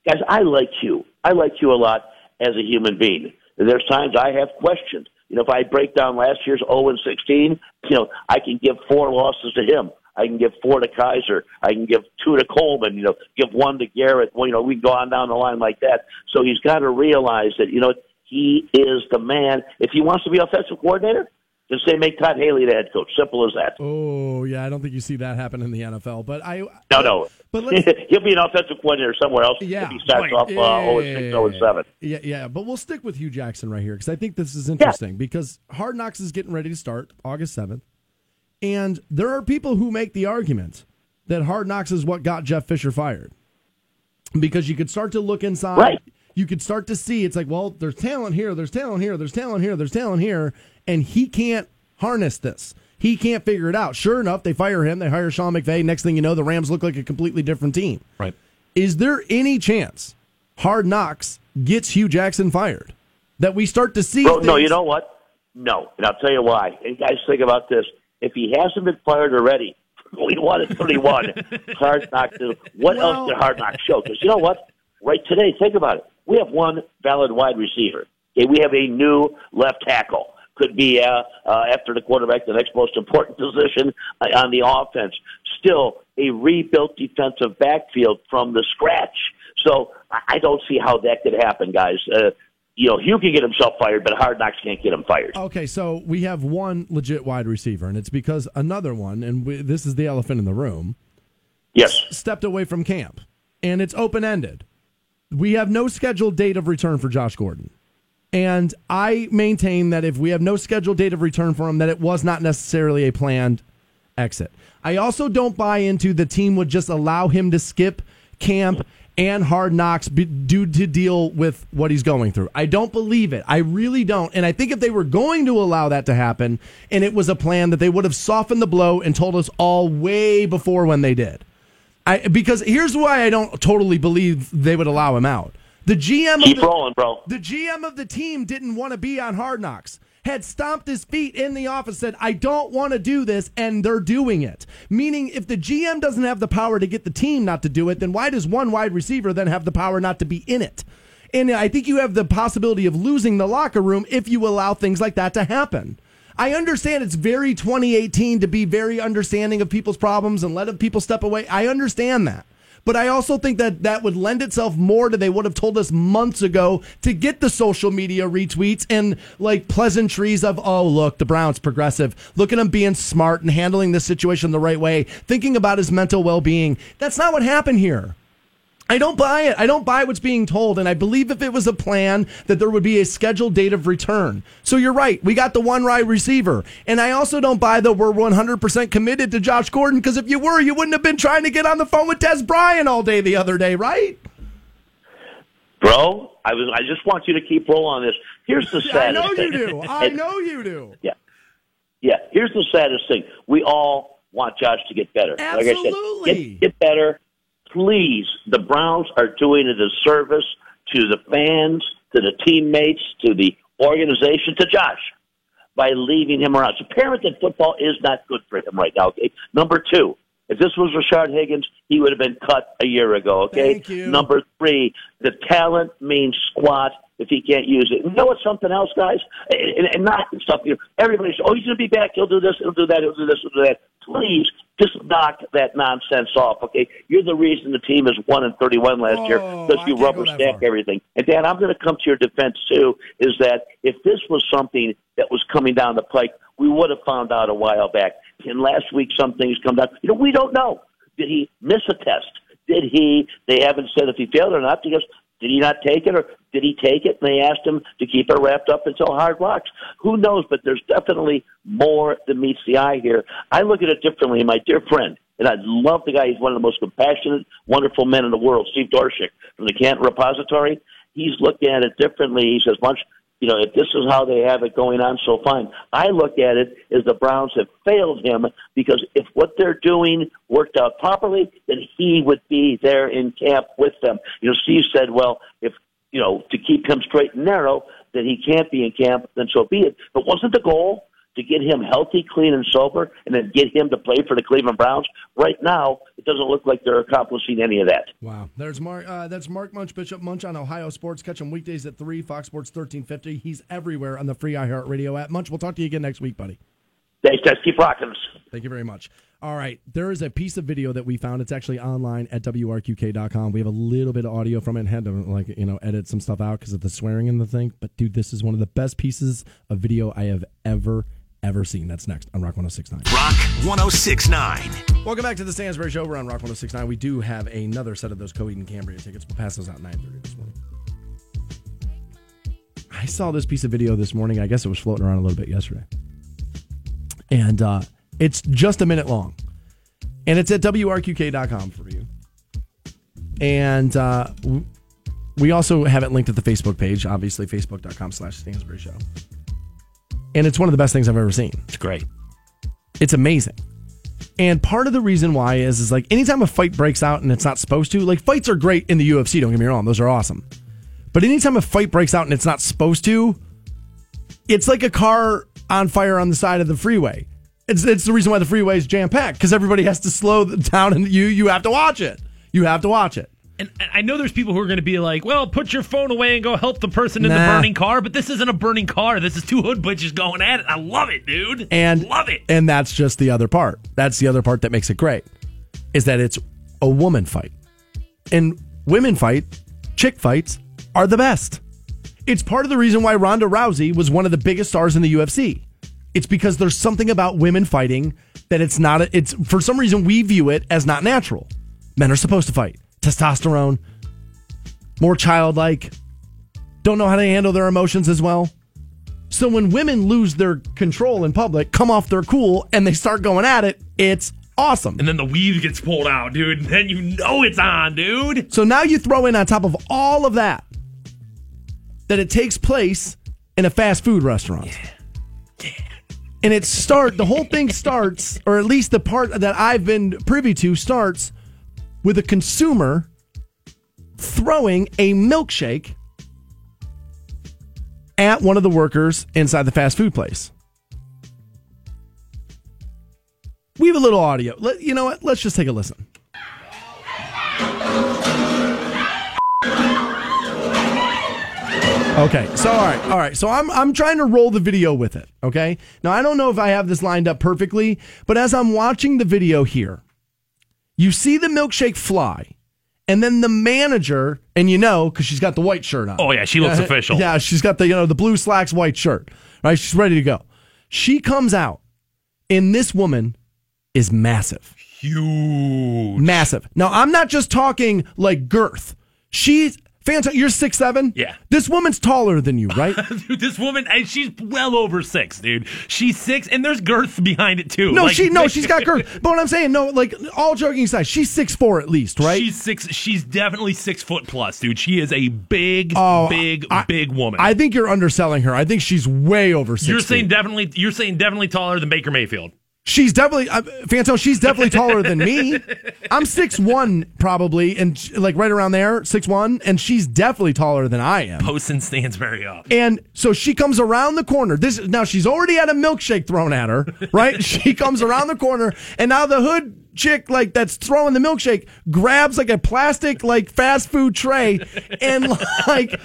Guys, I like Hue. I like you a lot as a human being. There's times I have questioned. You know, if I break down last year's 0 and 16, you know, I can give four losses to him. I can give four to Kizer. I can give two to Coleman. You know, give one to Garrett. Well, you know, we can go on down the line like that. So he's got to realize that you know he is the man. If he wants to be offensive coordinator, just say make Todd Haley the head coach. Simple as that. Oh yeah, I don't think you see that happen in the NFL. But I no no. But he'll be an offensive coordinator somewhere else yeah. if he starts off uh, 0 and 6, 0 7. Yeah, yeah. But we'll stick with Hue Jackson right here because I think this is interesting yeah. because Hard Knocks is getting ready to start August seventh. And there are people who make the argument that Hard Knocks is what got Jeff Fisher fired. Because you could start to look inside. Right. You could start to see it's like, well, there's talent here, there's talent here, there's talent here, there's talent here, and he can't harness this. He can't figure it out. Sure enough, they fire him, they hire Sean McVay. Next thing you know, the Rams look like a completely different team. Right. Is there any chance Hard Knocks gets Hue Jackson fired? That we start to see. Bro, no, you know what? No. And I'll tell you why. And guys, think about this if he hasn't been fired already, we won at 31. Hard Knock. What well, else did Hard Knock show? Because you know what? Right today, think about it. We have one valid wide receiver. Okay, we have a new left tackle. Could be uh, uh, after the quarterback, the next most important position uh, on the offense. Still a rebuilt defensive backfield from the scratch. So I don't see how that could happen, guys. Uh, you know, Hue can get himself fired, but Hard Knocks can't get him fired. Okay, so we have one legit wide receiver, and it's because another one, and we, this is the elephant in the room. Yes, stepped away from camp, and it's open ended. We have no scheduled date of return for Josh Gordon. And I maintain that if we have no scheduled date of return for him, that it was not necessarily a planned exit. I also don't buy into the team would just allow him to skip camp and hard knocks due to deal with what he's going through. I don't believe it. I really don't. And I think if they were going to allow that to happen and it was a plan that they would have softened the blow and told us all way before when they did. I because here's why I don't totally believe they would allow him out. The GM Keep of the, rolling, bro. The GM of the team didn't want to be on Hard Knocks had stomped his feet in the office, said, I don't want to do this, and they're doing it. Meaning, if the GM doesn't have the power to get the team not to do it, then why does one wide receiver then have the power not to be in it? And I think you have the possibility of losing the locker room if you allow things like that to happen. I understand it's very 2018 to be very understanding of people's problems and let people step away. I understand that. But I also think that that would lend itself more to they would have told us months ago to get the social media retweets and like pleasantries of, oh, look, the Browns progressive. Look at him being smart and handling this situation the right way, thinking about his mental well being. That's not what happened here. I don't buy it. I don't buy what's being told. And I believe if it was a plan that there would be a scheduled date of return. So you're right. We got the one right receiver. And I also don't buy that we're 100% committed to Josh Gordon because if you were, you wouldn't have been trying to get on the phone with Dez Bryant all day the other day, right? Bro, I was. I just want you to keep rolling on this. Here's the saddest thing. I know thing. you do. I know you do. Yeah. Yeah. Here's the saddest thing. We all want Josh to get better. Absolutely. Like I said, get, get better please, the Browns are doing a disservice to the fans, to the teammates, to the organization, to Josh by leaving him around. It's apparent that football is not good for him right now. Okay. Number two, if this was Rashard Higgins, he would have been cut a year ago. Okay. Number three, the talent means squat if he can't use it. You know what's something else, guys? And, and not stuff. You know, everybody's, oh, he's going to be back. He'll do this. He'll do that. He'll do this. He'll do that. Please just knock that nonsense off, okay? You're the reason the team is one and thirty-one last oh, year because you rubber stamp everything. And Dan, I'm going to come to your defense too. Is that if this was something that was coming down the pike, we would have found out a while back. And last week, some things come down. You know, we don't know. Did he miss a test? Did he? They haven't said if he failed or not because did he not take it, or did he take it and they asked him to keep it wrapped up until Hard Knocks? Who knows? But there's definitely more than meets the eye here. I look at it differently. My dear friend, and I love the guy. He's one of the most compassionate, wonderful men in the world, Steve Doerschuk from the Canton Repository. He's looking at it differently. He says, "Much you know, if this is how they have it going on, so fine. I look at it as the Browns have failed him because if what they're doing worked out properly, then he would be there in camp with them. You know, Steve said, well, if, you know, to keep him straight and narrow, that he can't be in camp, then so be it. But wasn't the goal to get him healthy, clean, and sober, and then get him to play for the Cleveland Browns. Right now, it doesn't look like they're accomplishing any of that. Wow. There's Mark. Uh, that's Mark Munch, Bishop Munch on Ohio Sports. Catch him weekdays at three, Fox Sports thirteen fifty. He's everywhere on the free iHeartRadio app. Munch, we'll talk to you again next week, buddy. Thanks, guys. Keep rocking us. Thank you very much. All right. There is a piece of video that we found. It's actually online at WRQK.com. We have a little bit of audio from it and had to, like, you know, edit some stuff out because of the swearing in the thing. But, dude, this is one of the best pieces of video I have ever, ever seen. That's next on Rock 1069. Rock 1069. Welcome back to the Stansbury Show. We're on Rock 1069. We do have another set of those Coheed and Cambria tickets. We'll pass those out at 9.30 this morning. I saw this piece of video this morning. I guess it was floating around a little bit yesterday. And uh, it's just a minute long. And it's at WRQK.com for you. And uh, we also have it linked at the Facebook page, obviously, facebook.com slash Stansbury Show. And it's one of the best things I've ever seen. It's great. It's amazing. And part of the reason why is is like anytime a fight breaks out and it's not supposed to, like fights are great in the UFC, don't get me wrong, those are awesome. But anytime a fight breaks out and it's not supposed to, it's like a car on fire on the side of the freeway. It's it's the reason why the freeway is jam packed because everybody has to slow down and you you have to watch it. You have to watch it. And I know there's people who are going to be like, well, put your phone away and go help the person in the burning car. But this isn't a burning car. This is two hood bitches going at it. I love it, dude. And love it. And that's just the other part. That's the other part that makes it great. Is that it's a woman fight. And women fight, chick fights are the best. It's part of the reason why Ronda Rousey was one of the biggest stars in the UFC. It's because there's something about women fighting that it's not a, it's for some reason we view it as not natural. Men are supposed to fight. Testosterone, more childlike, don't know how to handle their emotions as well. So when women lose their control in public, come off their cool, and they start going at it, it's awesome. And then the weave gets pulled out, dude. And then you know it's on, dude. So now you throw in on top of all of that that it takes place in a fast food restaurant. And it start the whole thing starts, or at least the part that I've been privy to starts with a consumer throwing a milkshake at one of the workers inside the fast food place. We have a little audio. Let, you know what? Let's just take a listen. Okay, so all right, all right. So I'm I'm trying to roll the video with it. Okay, now I don't know if I have this lined up perfectly, but as I'm watching the video here, you see the milkshake fly, and then the manager, and you know because she's got the white shirt on. Oh, yeah, she looks Yeah, official. Yeah, she's got the you know the blue slacks, white shirt. Right, she's ready to go. She comes out, and this woman is massive, huge, massive. Now I'm not just talking like girth. She's fantastic. You're six seven. Yeah. This woman's taller than you, right? Dude, this woman, and she's well over six, dude. She's six, and there's girth behind it too. No, Like- she no, she's got girth. But what I'm saying, no, like all joking aside, she's six four at least, right? She's six. She's definitely six foot plus, dude. She is a big, Oh, big, I- big woman. I think you're underselling her. I think she's way over 6 you're saying feet. definitely. You're saying definitely taller than Baker Mayfield. She's definitely uh, Fantone. She's definitely taller than me. I'm six one probably, and sh- like right around there, six one, and she's definitely taller than I am. Poston stands very up. And so she comes around the corner. This now she's already had a milkshake thrown at her, right? she comes around the corner, and now the hood chick like that's throwing the milkshake grabs like a plastic like fast food tray and like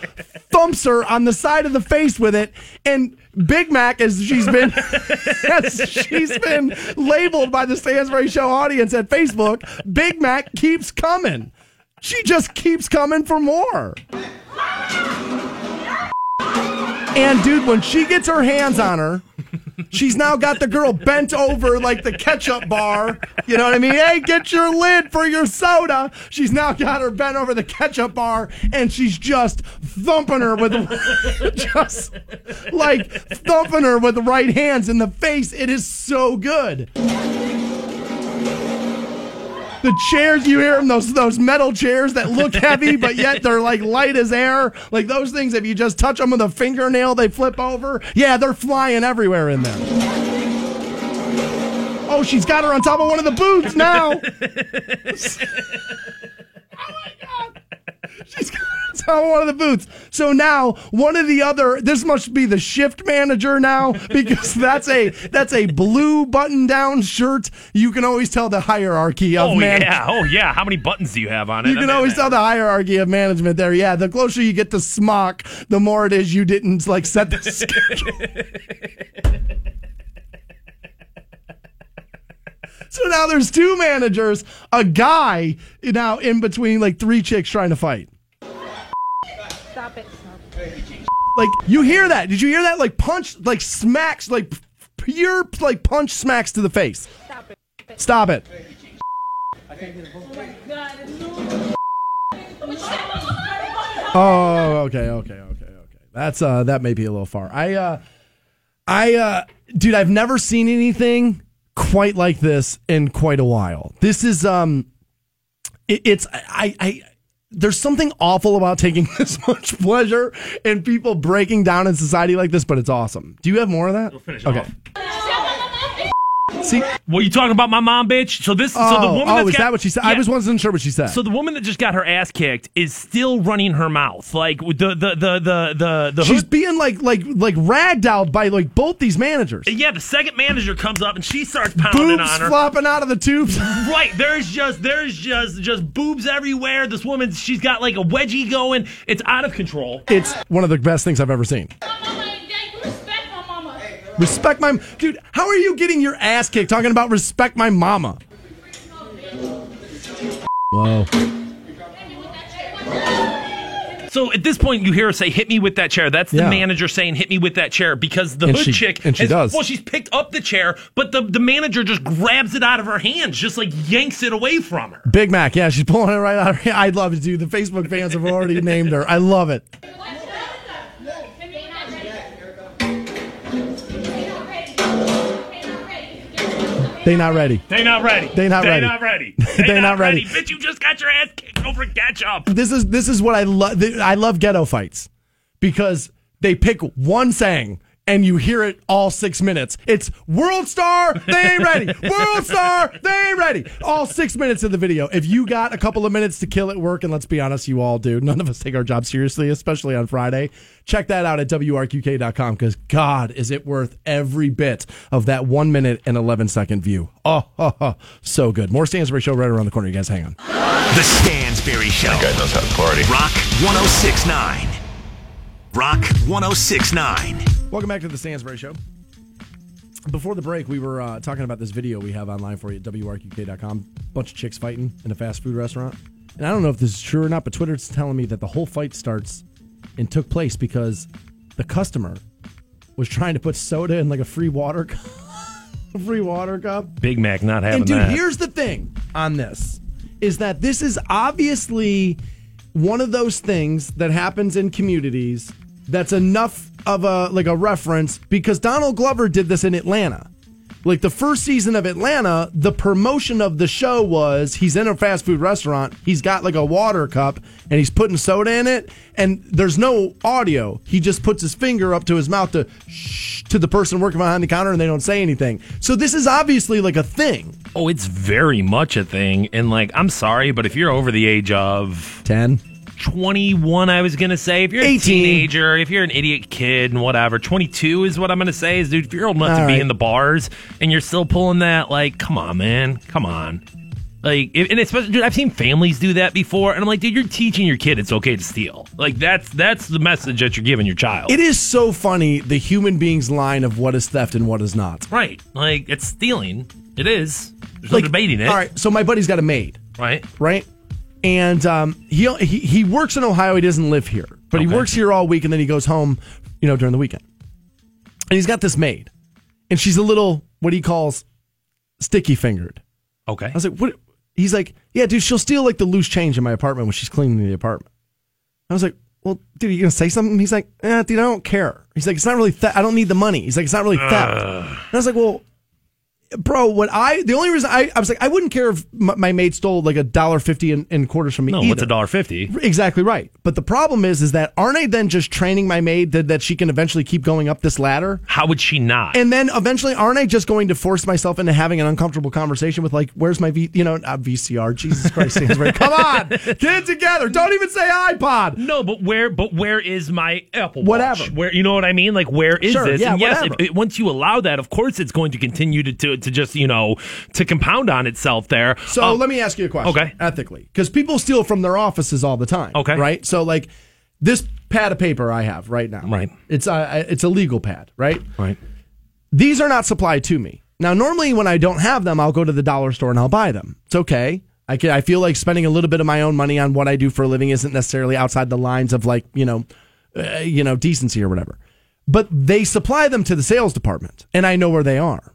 thumps her on the side of the face with it. And Big Mac, as she's been as she's been labeled by the Stansbury Show audience at Facebook, Big Mac keeps coming. She just keeps coming for more. And dude, when she gets her hands on her, she's now got the girl bent over like the ketchup bar. You know what I mean? Hey, get your lid for your soda. She's now got her bent over the ketchup bar and she's just thumping her with just like thumping her with right hands in the face. It is so good. The chairs you hear them, those those metal chairs that look heavy, but yet they're like light as air. Like those things, if you just touch them with a fingernail, they flip over. Yeah, they're flying everywhere in there. Oh, she's got her on top of one of the booths now. She's got on one of the boots. So now one of the other this must be the shift manager now because that's a that's a blue button down shirt. You can always tell the hierarchy of Oh man. yeah, oh yeah. How many buttons do you have on it? You can always tell the hierarchy of management there. Yeah, the closer you get to smock, the more it is you didn't like set the schedule. so now there's two managers, a guy now in between like three chicks trying to fight. Stop it. Like you hear that? Did you hear that? Like punch, like smacks, like pure like punch smacks to the face. Stop it. Stop it. Oh, okay, okay, okay, okay. That's uh that may be a little far. I uh I uh dude, I've never seen anything quite like this in quite a while. This is um it, it's I I there's something awful about taking this much pleasure in people breaking down in society like this, but it's awesome. Do you have more of that? We'll finish okay. See, Well, you talking about my mom, bitch? So this, so the Oh, woman. oh, that's is got- that what she said? I was wasn't sure what she said. So the woman that just got her ass kicked is still running her mouth, like the the the the the the. She's being like like like ragdolled by like both these managers. yeah, the second manager comes up and she starts pounding Boobs on her. flopping out of the tubes. Right, there's just there's just just boobs everywhere. This woman, she's got like a wedgie going. It's out of control. It's one of the best things I've ever seen. Respect my dude. How are you getting your ass kicked talking about respect my mama? Whoa. So at this point, you hear her say, "Hit me with that chair." That's the Yeah. manager saying, "Hit me with that chair," because the And hood she- chick and she has- does. Well, she's picked up the chair, but the the manager just grabs it out of her hands, just like yanks it away from her. Big Mac, yeah, she's pulling it right out of her. I'd love it, dude. The Facebook fans have already named her. I love it. They not ready. They not ready. They not ready. they ready. not ready. They They, not not, ready. ready. Bitch, you just got your ass kicked over ketchup. This is this is what I love. I love ghetto fights because they pick one saying and you hear it all six minutes. It's World Star, they ain't ready. World Star, they ain't ready. All six minutes of the video. If you got a couple of minutes to kill at work, and let's be honest, you all do. None of us take our job seriously, especially on Friday. Check that out at WRQK.com because God, is it worth every bit of that one minute and 11 second view. Oh, oh, oh, so good. More Stansbury Show right around the corner. You guys hang on. The Stansbury Show. That guy knows how to party. Rock 1069. Rock 1069. Welcome back to the Stansbury Show. Before the break, we were uh, talking about this video we have online for you at WRQK.com. Bunch of chicks fighting in a fast food restaurant. And I don't know if this is true or not, but Twitter's telling me that the whole fight starts and took place because the customer was trying to put soda in like a free water cup. a free water cup. Big Mac not having And dude, that. here's the thing on this is that this is obviously one of those things that happens in communities that's enough of a like a reference because Donald Glover did this in Atlanta. Like the first season of Atlanta, the promotion of the show was he's in a fast food restaurant, he's got like a water cup and he's putting soda in it and there's no audio. He just puts his finger up to his mouth to shh to the person working behind the counter and they don't say anything. So this is obviously like a thing. Oh, it's very much a thing. And like, I'm sorry, but if you're over the age of 10, 21, I was going to say, if you're a 18. teenager, if you're an idiot kid and whatever, 22 is what I'm going to say is, dude, if you're old enough All to be in the bars and you're still pulling that, like, come on, man. Come on. Like, and especially, dude, I've seen families do that before, and I'm like, dude, you're teaching your kid it's okay to steal. Like, that's that's the message that you're giving your child. It is so funny the human being's line of what is theft and what is not. right. Like, it's stealing. It is. There's no debating it. All right, so my buddy's got a maid, Right. right? And um, he, he he works in Ohio. He doesn't live here, but he works here all week, and then he goes home, you know, during the weekend. And he's got this maid, and she's a little what he calls sticky fingered. Okay. I was like, what? He's like, yeah, dude, she'll steal like the loose change in my apartment when she's cleaning the apartment. I was like, well, dude, are you gonna say something? He's like, eh, dude, I don't care. He's like, it's not really theft. I don't need the money. He's like, it's not really theft. And I was like, well, bro, what I the only reason I, I was like I wouldn't care if my, my maid stole like a dollar fifty in, in quarters from me. No, either. what's a dollar fifty? Exactly right. But the problem is, is that aren't I then just training my maid that, that she can eventually keep going up this ladder? How would she not? And then eventually, aren't I just going to force myself into having an uncomfortable conversation with like, where's my V, you know, not VCR? Jesus Christ, Stansbury. come on, get it together. Don't even say iPod. No, but where? But where is my Apple? Watch? Whatever. Where you know what I mean? Like where is Sure, this? yeah, and yes, if, once you allow that, of course, it's going to continue to to, to just you know to compound on itself there. So Um, let me ask you a question. Okay. Ethically. Because people steal from their offices all the time. Okay. Right? So, like, this pad of paper I have right now. Right. It's a, it's a legal pad, right? Right. These are not supplied to me. Now, normally when I don't have them, I'll go to the dollar store and I'll buy them. It's okay. I, can, I feel like spending a little bit of my own money on what I do for a living isn't necessarily outside the lines of like, you know, uh, you know, decency or whatever. But they supply them to the sales department and I know where they are.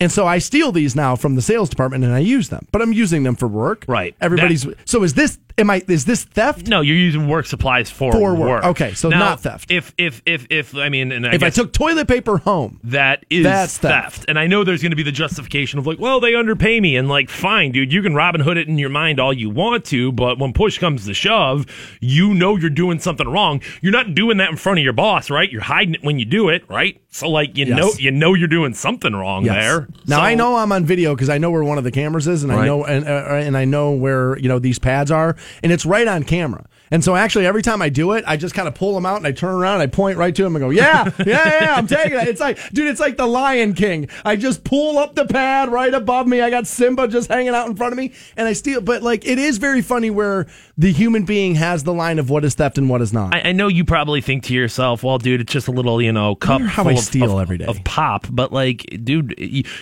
And so I steal these now from the sales department and I use them, but I'm using them for work. Right. Everybody's. so is this? Am I? Is this theft? No, you're using work supplies for, For work. Okay, so Now, not theft. If if if if I mean, and I if I took toilet paper home, that is That's theft. theft. And I know there's going to be the justification of like, well, they underpay me, and like, fine, dude, you can Robin Hood it in your mind all you want to, but when push comes to shove, you know you're doing something wrong. You're not doing that in front of your boss, right? You're hiding it when you do it, right? So like, you Yes. know, you know you're doing something wrong Yes. there. Now So- I know I'm on video because I know where one of the cameras is, and I know and uh, and I know where you know these pads are, and it's right on camera. And so actually, every time I do it, I just kind of pull them out and I turn around and I point right to them and go, "Yeah, yeah, yeah, I'm taking it." It's like, dude, it's like the Lion King. I just pull up the pad right above me. I got Simba just hanging out in front of me, and I steal. But like, it is very funny where the human being has the line of what is theft and what is not. I, I know you probably think to yourself, "Well, dude, it's just a little, you know, cup how full I of, steal of- every day. of pop." But like, dude,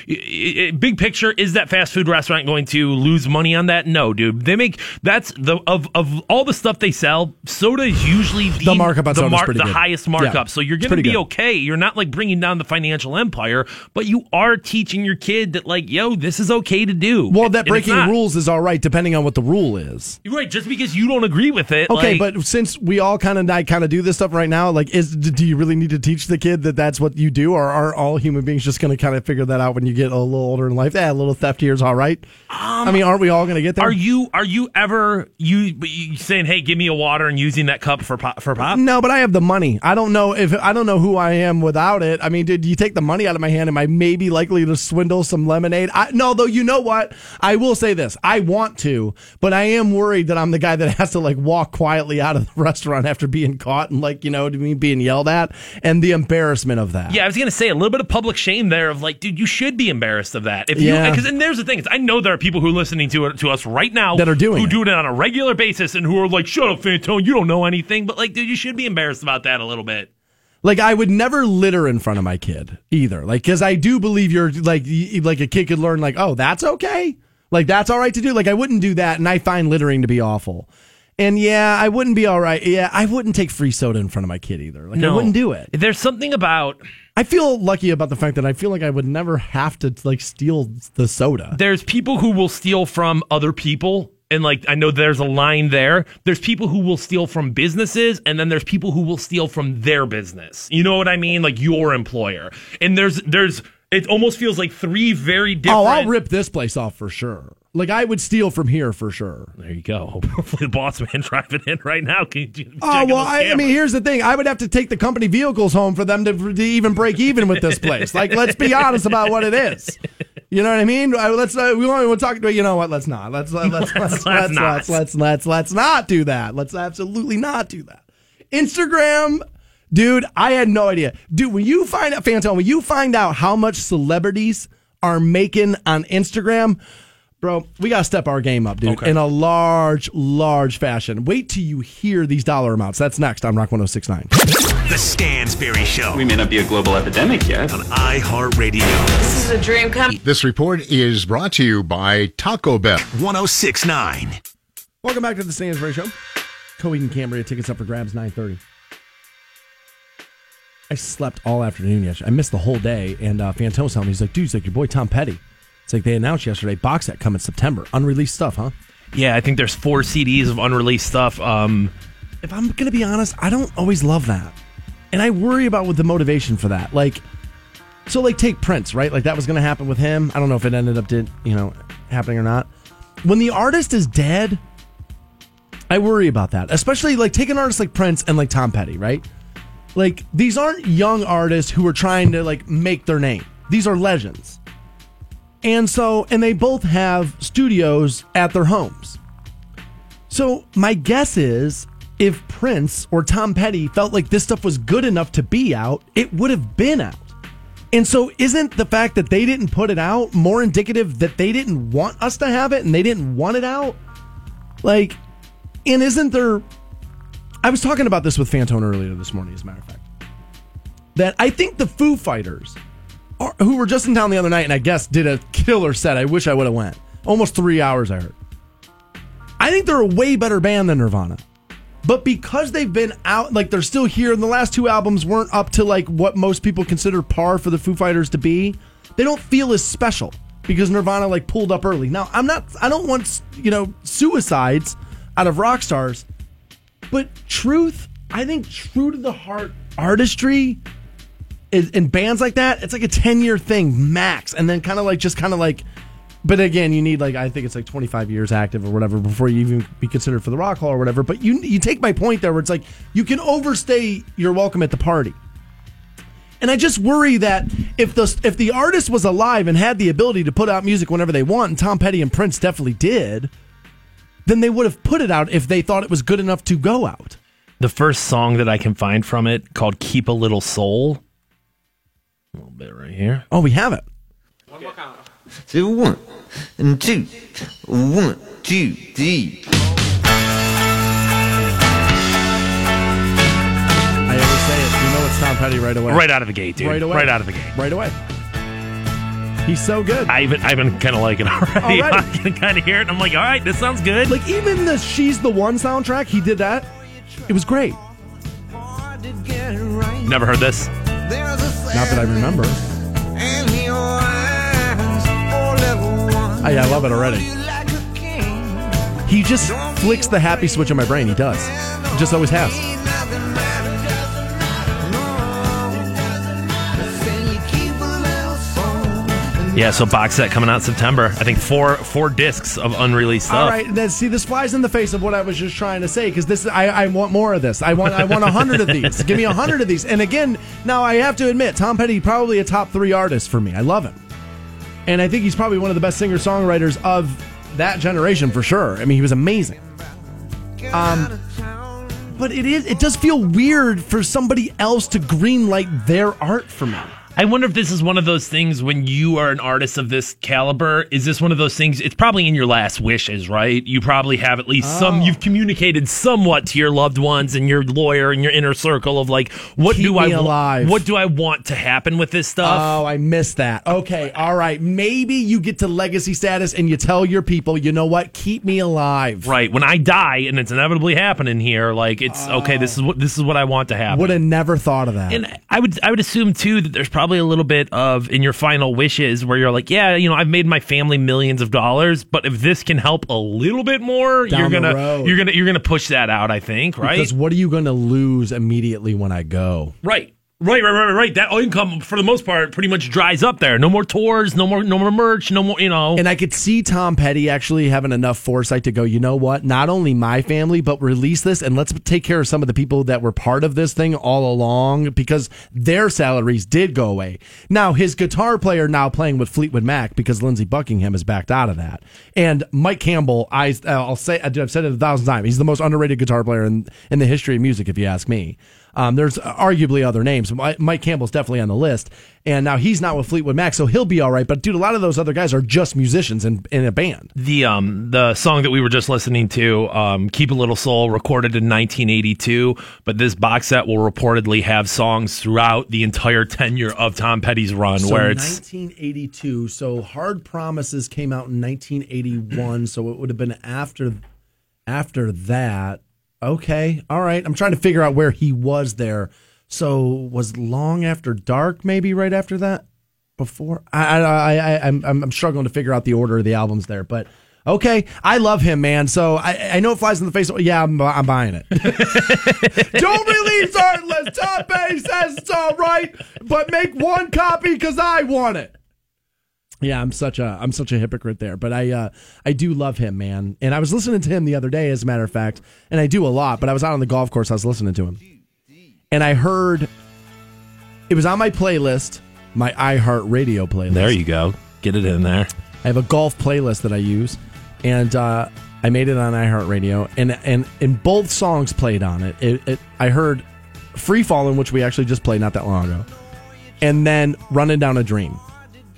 big picture, is that fast food restaurant going to lose money on that? No, dude. They make that's the of of all the stuff they sell. Soda is usually the, The markup on the, pretty the highest Yeah, markup. so you're going to be good. okay. You're not like bringing down the financial empire, but you are teaching your kid that like, yo, this is okay to do. well, that it's breaking rules is all right, depending on what the rule is. Right. Just because you don't agree with it, Okay, like- but since we all kind of I kind of do this stuff right now, like, is do you really need to teach the kid that that's what you do, or are all human beings just going to kind of figure that out when you get a little older in life? Yeah, a little theft here is all right. I um, mean, aren't we all going to get there? Are you are you ever you, you saying, "Hey, give me a water," and using that cup for pop, for pop? No, but I have the money. I don't know if I don't know who I am without it. I mean, did you take the money out of my hand? Am I maybe likely to swindle some lemonade? I, no, though. You know what? I will say this: I want to, but I am worried that I'm the guy that has to like walk quietly out of the restaurant after being caught and like you know, to me being yelled at and the embarrassment of that. Yeah, I was gonna say a little bit of public shame there of like, dude, you should be embarrassed of that. If Yeah. you because and there's the thing is, I know there are people who are listening to it to us right now That are doing who it. do it on a regular basis and who are like, "Shut up, Fantone, you don't know anything." But like, dude, you should be embarrassed about that a little bit. Like I would never litter in front of my kid either. Like because I do believe you're like like a kid could learn like oh that's okay. Like that's all right to do. Like I wouldn't do that, and I find littering to be awful. And yeah, I wouldn't be all right. Yeah, I wouldn't take free soda in front of my kid either. Like I wouldn't do it. There's something about I feel lucky about the fact that I feel like I would never have to like steal the soda. there's people who will steal from other people and like I know there's a line there. There's people who will steal from businesses and then there's people who will steal from their business. You know what I mean? Like your employer. And there's there's it almost feels like three very different Oh, I'll rip this place off for sure. Like I would steal from here for sure. There you go. Hopefully the boss man driving in right now. Can you Oh well, I, I mean, here's the thing: I would have to take the company vehicles home for them to, to even break even with this place. Like, let's be honest about what it is. You know what I mean? I, let's uh, we want to talk. About. You know what? Let's not. Let's let's let's let's let's let's, not. let's let's let's let's not do that. Let's absolutely not do that. Instagram. Dude, I had no idea. Dude, when you find out, Fantone, when you find out how much celebrities are making on Instagram, Bro, we got to step our game up, dude, Okay. in a large, large fashion. Wait till you hear these dollar amounts. That's next on Rock 1069. The Stansbury Show We may not be a global epidemic yet. on iHeartRadio. This is a dream come. This report is brought to you by Taco Bell. 1069. Welcome back to the Stansbury Show. Coheed and Cambria tickets up for grabs 930. I slept all afternoon yesterday. I missed the whole day, and uh, Fantone's telling me, he's like, dude, he's like, your boy Tom Petty. It's like they announced yesterday, box set coming September. Unreleased stuff, huh? Yeah, I think there's four CDs of unreleased stuff. Um, if I'm to be honest, I don't always love that. And I worry about what the motivation for that. Like, So like take Prince, right? Like that was to happen with him. I don't know if it ended up did, you know, happening or not. When the artist is dead, I worry about that. Especially like take an artist like Prince and like Tom Petty, right? Like these aren't young artists who are trying to like make their name. These are legends. And so and they both have studios at their homes. So my guess is if Prince or Tom Petty felt like this stuff was good enough to be out, it would have been out. And so, isn't the fact that they didn't put it out more indicative that they didn't want us to have it and they didn't want it out? Like, and isn't there. I was talking about this with Fantone earlier this morning, as a matter of fact. That I think the Foo Fighters, who were just in town the other night and I guess did a killer set. I wish I would have went. Almost three hours, I heard. I think they're a way better band than Nirvana. But because they've been out, like they're still here, and the last two albums weren't up to like what most people consider par for the Foo Fighters to be, they don't feel as special because Nirvana like pulled up early. Now, I'm not, I don't want, you know, suicides out of rock stars, but truth, I think true to the heart artistry is, in bands like that, it's like a 10 year thing max. And then kind of like, just kind of like, but again, you need like I think it's like 25 years active or whatever before you even be considered for the Rock Hall or whatever. But you you take my point there, where it's like you can overstay your welcome at the party. And I just worry that if the if the artist was alive and had the ability to put out music whenever they want, and Tom Petty and Prince definitely did, then they would have put it out if they thought it was good enough to go out. The first song that I can find from it called "Keep a Little Soul." A little bit right here. Oh, we have it. One more count. So one and two, one, two, three. I always say it. You know it's Tom Petty right away. Right out of the gate, dude. Right away. Right out of the gate. Right away. He's so good. I even I've been kind of liking it already. Already? I can kind of hear it. and I'm like, all right, this sounds good. Like even the "She's the One" soundtrack, he did that. It was great. Never heard this. Not that I remember. I, I love it already. He just flicks the happy switch in my brain. He does. Just always has. Yeah, so box set coming out September. I think four four discs of unreleased stuff. All right, then see this flies in the face of what I was just trying to say because this I, I want more of this. I want I want a hundred of these. Give me a hundred of these. And again, now I have to admit, Tom Petty probably a top three artist for me. I love him, and I think he's probably one of the best singer songwriters of that generation for sure. I mean, he was amazing. Um, but it is it does feel weird for somebody else to greenlight their art for me. I wonder if this is one of those things when you are an artist of this caliber. Is this one of those things? It's probably in your last wishes, right? You probably have at least some. Oh. You've communicated somewhat to your loved ones and your lawyer and your inner circle of like, what Keep do I alive. What do I want to happen with this stuff? Oh, I missed that. Okay, all right. Maybe you get to legacy status and you tell your people, you know what? Keep me alive. Right. When I die and it's inevitably happening here, like it's okay. This oh. is what this is what I want to happen. Would have never thought of that. And I would I would assume too that there's probably a little bit of in your final wishes where you're like, yeah, you know, I've made my family millions of dollars, but if this can help a little bit more, Down you're gonna you're gonna you're gonna push that out. I think, right? Because what are you to lose immediately when I go? right. Right, right, right, right. That income, for the most part, pretty much dries up there. No more tours, no more, no more merch, no more. You know, And I could see Tom Petty actually having enough foresight to go, you know what? Not only my family, but release this and let's take care of some of the people that were part of this thing all along because their salaries did go away. Now, his guitar player now playing with Fleetwood Mac because Lindsey Buckingham has backed out of that. And Mike Campbell, I, I'll say, I've said it a thousand times, he's the most underrated guitar player in, in the history of music, if you ask me. Um, there's arguably other names. Mike Campbell's definitely on the list, and now he's not with Fleetwood Mac, so he'll be all right. But dude, a lot of those other guys are just musicians in, in a band. the um the song that we were just listening to, um, "Keep a Little Soul," recorded in 1982, but this box set will reportedly have songs throughout the entire tenure of Tom Petty's run, So where it's 1982. So Hard Promises came out in 1981. So it would have been after after that. Okay, all right. I'm trying to figure out where he was there. So was Long After Dark maybe right after that? Before I I I I'm I'm struggling to figure out the order of the albums there, but. Okay, I love him, man. So I, I know it flies in the face. Yeah, I'm, I'm buying it. Don't release says Tom Petty says it's all right, but make one copy because I want it. Yeah, I'm such a I'm such a hypocrite there, but I uh, I do love him, man. And I was listening to him the other day, as a matter of fact, and I do a lot. But I was out on the golf course, I was listening to him, and I heard it was on my playlist, my iHeart Radio playlist. There you go. Get it in there. I have a golf playlist that I use, and uh, I made it on iHeartRadio, and and and both songs played on it. It, it. I heard "Free Falling," which we actually just played not that long ago, and then "Running Down a Dream."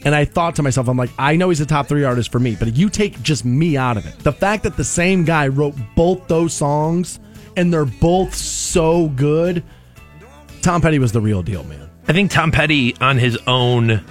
And I thought to myself, I'm like, I know he's a top three artist for me, but you take just me out of it. The fact that the same guy wrote both those songs and they're both so good, Tom Petty was the real deal, man. I think Tom Petty on his own,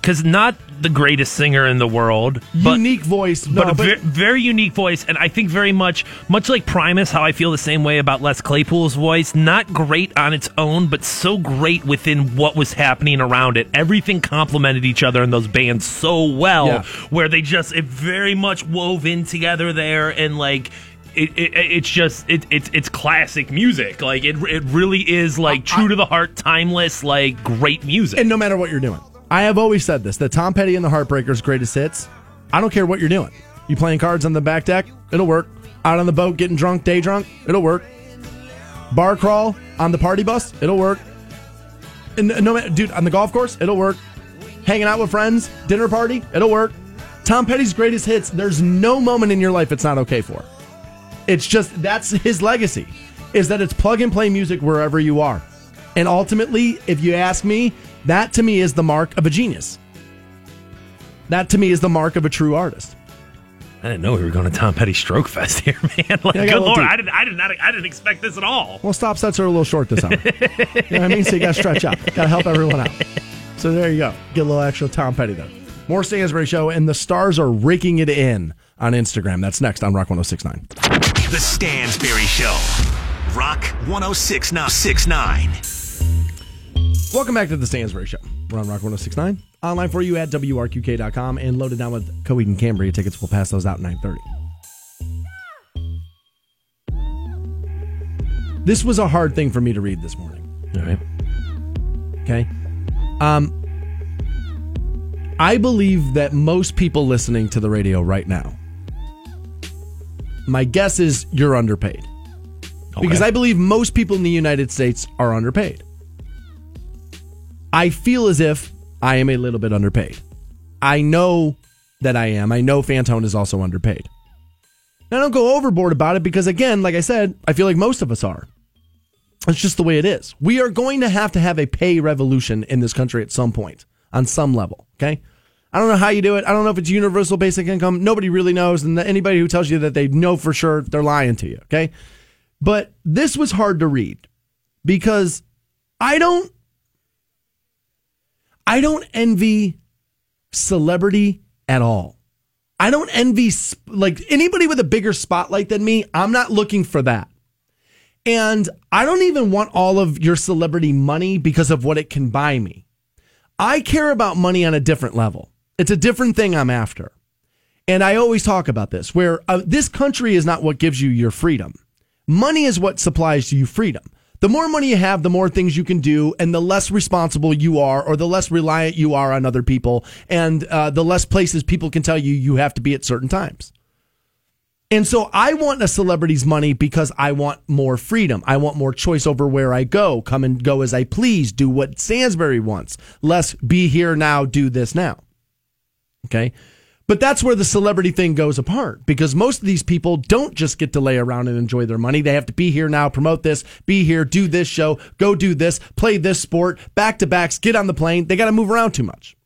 because not the greatest singer in the world, but, Unique voice, but no, a but- ve- very unique voice, and I think very much, much like Primus, how I feel the same way about Les Claypool's voice. Not great on its own, but so great within what was happening around it. Everything complemented each other in those bands so well, Yeah. where they just it very much wove in together there, and like. It, it, it's just it, it's it's classic music. Like it, it really is like true to the heart, timeless, like great music. And no matter what you're doing, I have always said this: that Tom Petty and the Heartbreakers' greatest hits. I don't care what you're doing. You playing cards on the back deck? It'll work. Out on the boat, getting drunk, day drunk? It'll work. Bar crawl on the party bus? It'll work. And no dude, on the golf course? It'll work. Hanging out with friends, dinner party? It'll work. Tom Petty's greatest hits. There's no moment in your life it's not okay for. It's just that's his legacy is that it's plug and play music wherever you are. And ultimately, if you ask me, that to me is the mark of a genius. That to me is the mark of a true artist. I didn't know we were going to Tom Petty Stroke Fest here, man. Like, Yeah, I good lord, deep. I didn't, I did not, I didn't expect this at all. Well, stop sets are a little short this hour. you know what I mean? So you got to stretch out. Got to help everyone out. So there you go. Get a little extra Tom Petty there. More Stansbury Show, and the stars are raking it in on Instagram. That's next on Rock 1069. The Stansbury Show. Rock 1069. Welcome back to the Stansbury Show. We're on Rock 1069. Online for you at WRQK.com and loaded down with Coheed and Cambria tickets. We'll pass those out at 930. This was a hard thing for me to read this morning. All right. Okay. Um, I believe that most people listening to the radio right now, my guess is you're underpaid. Because I believe most people in the United States are underpaid. I feel as if I am a little bit underpaid. I know that I am. I know Fantone is also underpaid. I don't go overboard about it because, again, like I said, I feel like most of us are. It's just the way it is. We are going to have to have a pay revolution in this country at some point, on some level. Okay. I don't know how you do it. I don't know if it's universal basic income. Nobody really knows. And anybody who tells you that they know for sure, they're lying to you. Okay. But this was hard to read because I don't, I don't envy celebrity at all. I don't envy like anybody with a bigger spotlight than me. I'm not looking for that. And I don't even want all of your celebrity money because of what it can buy me. I care about money on a different level. It's a different thing I'm after. And I always talk about this where uh, this country is not what gives you your freedom. Money is what supplies you freedom. The more money you have, the more things you can do, and the less responsible you are, or the less reliant you are on other people, and uh, the less places people can tell you you have to be at certain times. And so I want a celebrity's money because I want more freedom. I want more choice over where I go, come and go as I please, do what Stansbury wants. Less be here now, do this now. Okay. But that's where the celebrity thing goes apart because most of these people don't just get to lay around and enjoy their money. They have to be here now, promote this, be here, do this show, go do this, play this sport, back to backs, get on the plane. They got to move around too much.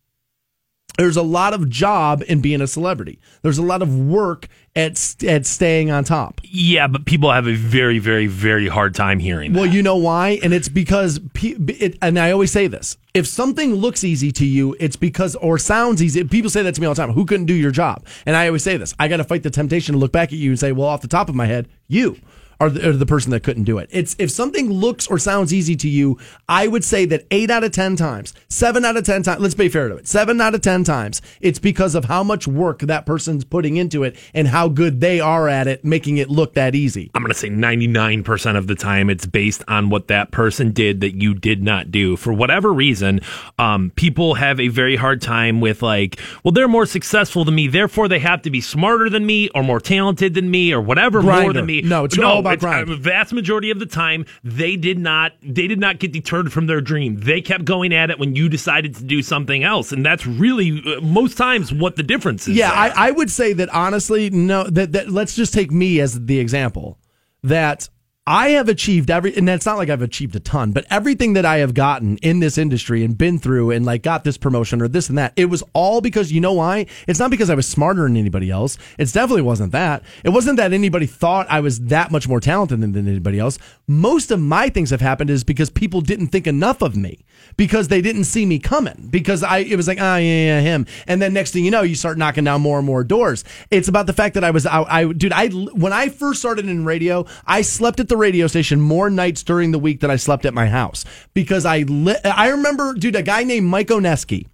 There's a lot of job in being a celebrity. There's a lot of work at at staying on top. Yeah, but people have a very, very, very hard time hearing that. Well, you know why? And it's because, it, and I always say this if something looks easy to you, it's because, or sounds easy. People say that to me all the time who couldn't do your job? And I always say this I got to fight the temptation to look back at you and say, well, off the top of my head, you. Are the, are the person that couldn't do it. It's if something looks or sounds easy to you, I would say that eight out of ten times, seven out of ten times. Let's be fair to it. Seven out of ten times, it's because of how much work that person's putting into it and how good they are at it, making it look that easy. I'm going to say 99% of the time it's based on what that person did that you did not do. For whatever reason, um, people have a very hard time with, like, well, they're more successful than me, therefore they have to be smarter than me or more talented than me or whatever more than me. No, it's all about. A vast majority of the time, they did not they did not get deterred from their dream. They kept going at it when you decided to do something else, and that's really uh, most times what the difference is. Yeah. I, I would say that honestly, no. That, that let's just take me as the example that I have achieved every, and it's not like I've achieved a ton, but everything that I have gotten in this industry and been through and like got this promotion or this and that, it was all because you know why? It's not because I was smarter than anybody else. It definitely wasn't that. It wasn't that anybody thought I was that much more talented than, than anybody else. Most of my things have happened is because people didn't think enough of me because they didn't see me coming because I, it was like, ah, yeah, yeah, him. And then next thing you know, you start knocking down more and more doors. It's about the fact that I was, I, I dude, I, when I first started in radio, I slept at the radio station more nights during the week than I slept at my house because I li- I remember dude a guy named Mike Oneski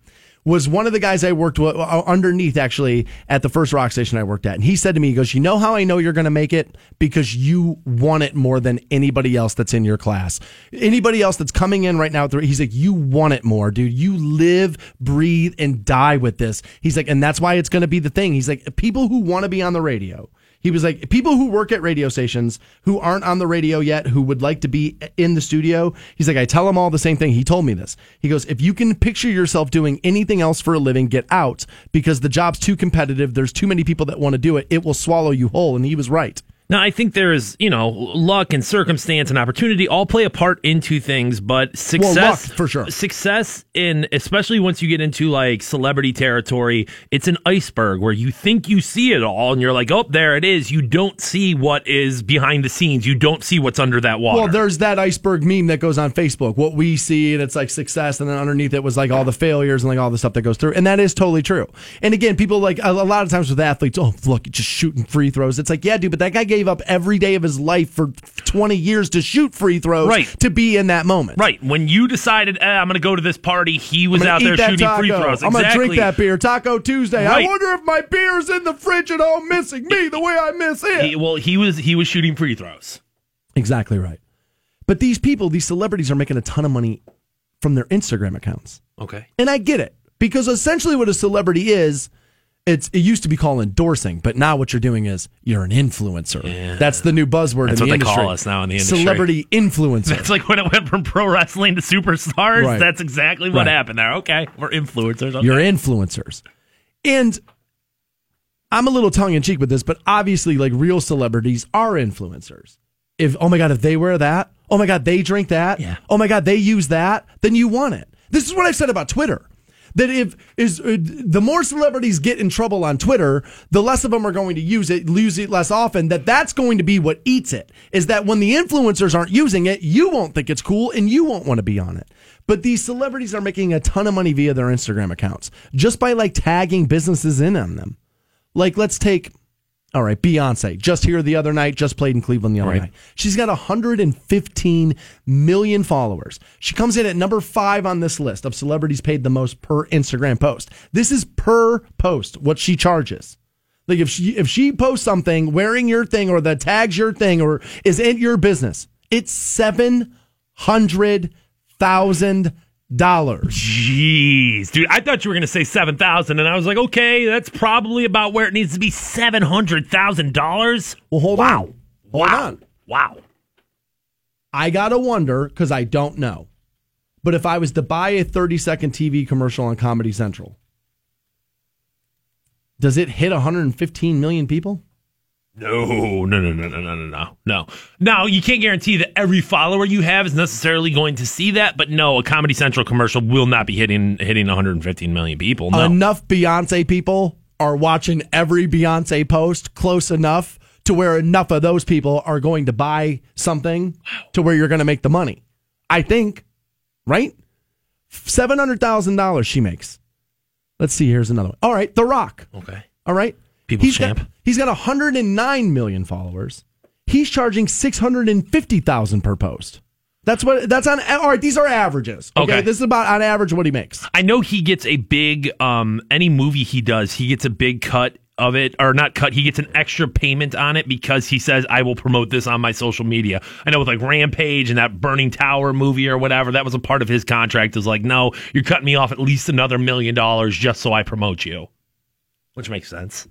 was one of the guys I worked with, uh, underneath actually at the first rock station I worked at. And he said to me, he goes, You know how I know you're going to make it? Because you want it more than anybody else that's in your class. Anybody else that's coming in right now, he's like, You want it more, dude. You live, breathe, and die with this. He's like, And that's why it's going to be the thing. He's like, People who want to be on the radio. He was like, people who work at radio stations who aren't on the radio yet, who would like to be in the studio. He's like, I tell them all the same thing. He told me this. He goes, if you can picture yourself doing anything else for a living, get out because the job's too competitive. There's too many people that want to do it. It will swallow you whole. And he was right. Now, I think there is, you know, luck and circumstance and opportunity all play a part into things, but success Well, luck, for sure. Success in, especially once you get into like celebrity territory, it's an iceberg where you think you see it all, and you're like, oh, there it is. You don't see what is behind the scenes. You don't see what's under that water. Well, there's that iceberg meme that goes on Facebook. What we see, and it's like success, and then underneath it was like all the failures and like all the stuff that goes through, and that is totally true. And again, people like a, a lot of times with athletes, oh look, just shooting free throws. It's like, yeah, dude, but that guy gave up every day of his life for 20 years to shoot free throws, Right. To be in that moment, right. When you decided, eh, I'm going to go to this party, he was out there shooting taco. free throws. I'm gonna drink that beer. Taco Tuesday. I wonder if my beer's in the fridge at home, missing me the way I miss it. He, well, he was he was shooting free throws. Exactly right. But these people, these celebrities, are making a ton of money from their Instagram accounts. Okay. And I get it because essentially what a celebrity is, it's it used to be called endorsing, but now what you're doing is you're an influencer. That's the new buzzword That's in the what they industry. call us now in the industry. Celebrity influencer. That's like when it went from pro wrestling to superstars. Right. That's exactly what Right. happened there. Okay, we're influencers. Okay. You're influencers. And I'm a little tongue in cheek with this, but obviously, like real celebrities are influencers. If, oh my God, if they wear that, oh my God, they drink that, yeah. oh my God, they use that, then you want it. This is what I've said about Twitter. That if is uh, the more celebrities get in trouble on Twitter, the less of them are going to use it, use it less often. That that's going to be what eats it. Is that when the influencers aren't using it, you won't think it's cool and you won't want to be on it. But these celebrities are making a ton of money via their Instagram accounts just by like tagging businesses in on them. Like let's take all right, Beyonce, just here the other night, just played in Cleveland the other Right. night. She's got 115 million followers. She comes in at number five on this list of celebrities paid the most per Instagram post. This is per post, what she charges. Like if she if she posts something wearing your thing or that tags your thing or is in your business, it's seven hundred thousand dollars. Jeez, dude, I thought you were going to say seven thousand, and I was like, okay, that's probably about where it needs to be. Seven hundred thousand dollars. Well, hold on, hold on. Wow. I gotta wonder because I don't know. But if I was to buy a 30 second TV commercial on Comedy Central, does it hit 115 million people? No, no, no, no, no, no, no, no. Now, you can't guarantee that every follower you have is necessarily going to see that, but no, a Comedy Central commercial will not be hitting hitting 115 million people. No. Enough Beyonce people are watching every Beyonce post close enough to where enough of those people are going to buy something to where you're going to make the money. I think, right? $700,000 she makes. Let's see, here's another one. All right, The Rock. Okay. All right. People champ. Got, he's got 109 million followers. He's charging six hundred and fifty thousand per post. That's what. That's on. All right, these are averages. Okay? Okay. this is about on average what he makes. I know he gets a big um any movie he does, he gets a big cut of it or not cut, he gets an extra payment on it because he says I will promote this on my social media. I know with like Rampage and that Burning Tower movie or whatever, that was a part of his contract. Is like, no, you're cutting me off at least another million dollars just so I promote you. Which makes sense.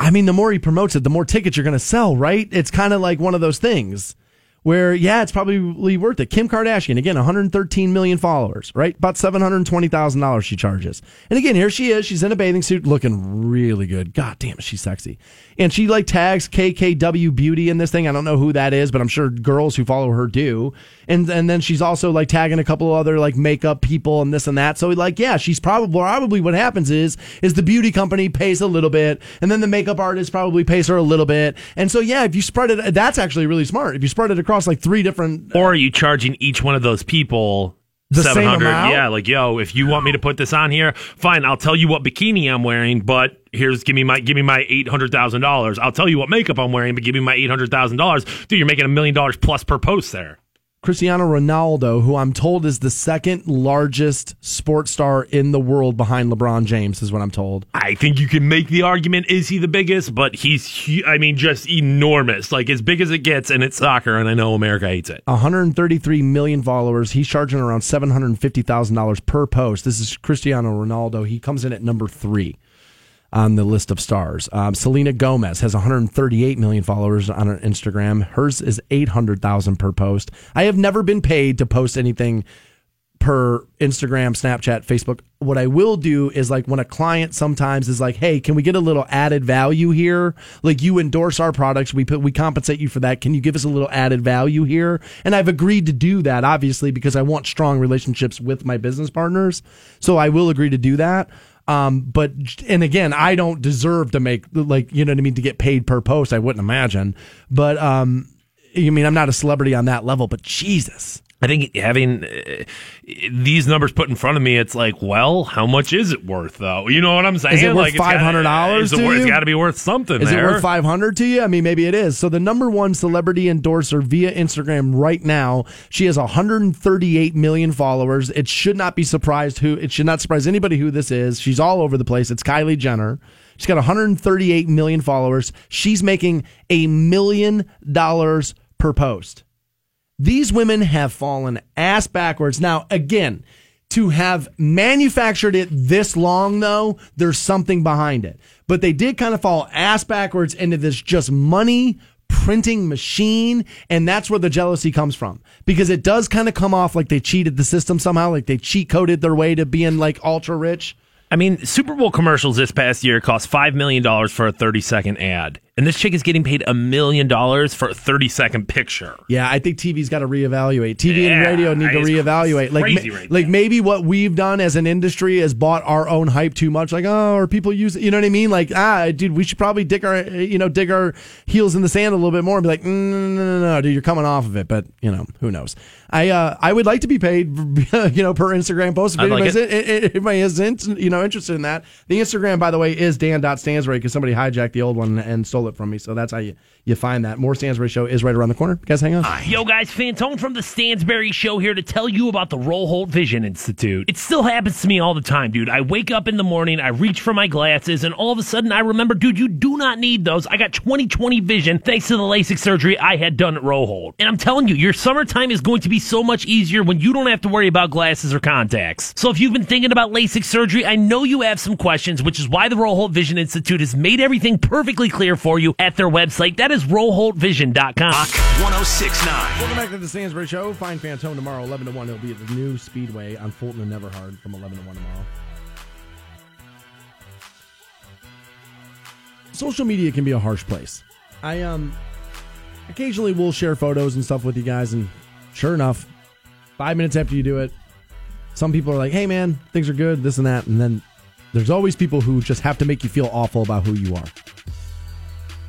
I mean, the more he promotes it, the more tickets you're going to sell, right? It's kind of like one of those things where, yeah, it's probably worth it. Kim Kardashian, again, 113 million followers, right? About $720,000 she charges. And again, here she is. She's in a bathing suit looking really good. God damn, she's sexy. And she like tags KKW Beauty in this thing. I don't know who that is, but I'm sure girls who follow her do. And, and then she's also like tagging a couple other like makeup people and this and that. So like, yeah, she's probably, probably what happens is, is the beauty company pays a little bit and then the makeup artist probably pays her a little bit. And so, yeah, if you spread it, that's actually really smart. If you spread it across like three different, Or are you charging each one of those people The 700? amount? Yeah, like yo, if you want me to put this on here, fine, I'll tell you what bikini I'm wearing, but here's give me my give me my eight hundred thousand dollars. I'll tell you what makeup I'm wearing, but give me my eight hundred thousand dollars. Dude, you're making a million dollars plus per post there. Cristiano Ronaldo, who I'm told is the second largest sports star in the world behind LeBron James, is what I'm told. I think you can make the argument: is he the biggest? But he's, I mean, just enormous, like as big as it gets, and it's soccer, and I know America hates it. 133 million followers. He's charging around $750,000 per post. This is Cristiano Ronaldo. He comes in at number three on the list of stars. Um, Selena Gomez has 138 million followers on her Instagram. Hers is 800,000 per post. I have never been paid to post anything per Instagram, Snapchat, Facebook. What I will do is like when a client sometimes is like, "Hey, can we get a little added value here? Like you endorse our products, we put we compensate you for that. Can you give us a little added value here?" And I've agreed to do that obviously because I want strong relationships with my business partners. So I will agree to do that. Um, but and again, I don't deserve to make like you know what I mean to get paid per post. I wouldn't imagine, but um, you mean I'm not a celebrity on that level, but Jesus. I think having uh, these numbers put in front of me, it's like, well, how much is it worth, though? You know what I'm saying? Is it worth like, it's gotta- five hundred dollars? is it worth- It's got to be worth something. Is there. it worth five hundred to you? I mean, maybe it is. So the number one celebrity endorser via Instagram right now, she has 138 million followers. It should not be surprised who. It should not surprise anybody who this is. She's all over the place. It's Kylie Jenner. She's got 138 million followers. She's making a million dollars per post. These women have fallen ass backwards. Now, again, to have manufactured it this long, though, there's something behind it. But they did kind of fall ass backwards into this just money printing machine. And that's where the jealousy comes from because it does kind of come off like they cheated the system somehow, like they cheat coded their way to being like ultra rich. I mean, Super Bowl commercials this past year cost five million dollars for a thirty second ad, and this chick is getting paid a million dollars for a thirty second picture. Yeah, I think TV's got to reevaluate. TV and radio need to reevaluate. Like, ma- right like maybe what we've done as an industry is bought our own hype too much. Like, oh, or people use it. You know what I mean? Like, ah, dude, we should probably dig our, you know, dig our heels in the sand a little bit more and be like, mm, no, no, no, no, dude, you're coming off of it. But you know, who knows? I, uh, I would like to be paid, you know, per Instagram post. If I'd like anybody's, if anybody is, in- you know, interested in that. The Instagram, by the way, is Dan.Stansbury because somebody hijacked the old one and stole it from me. So that's how you, you find that. More Stansbury show is right around the corner. You Guys, hang on. Yo, guys, Fantone from the Stansbury Show here to tell you about the Roholt Vision Institute. It still happens to me all the time, dude. I wake up in the morning, I reach for my glasses, and all of a sudden I remember, dude, you do not need those. I got 20/20 vision thanks to the LASIK surgery I had done at Roholt. And I'm telling you, your summertime is going to be so much easier when you don't have to worry about glasses or contacts. So if you've been thinking about LASIK surgery, I know you have some questions, which is why the Roholt Vision Institute has made everything perfectly clear for you at their website. That is roholtvision.com. 1069. Welcome back to the Stansbury Show. Find Fantone tomorrow, 11 to 1. It'll be at the new Speedway on Fulton and Everhard from 11 to 1 tomorrow. Social media can be a harsh place. I um occasionally will share photos and stuff with you guys, and sure enough, five minutes after you do it, some people are like, "Hey, man, things are good, this and that," and then there's always people who just have to make you feel awful about who you are.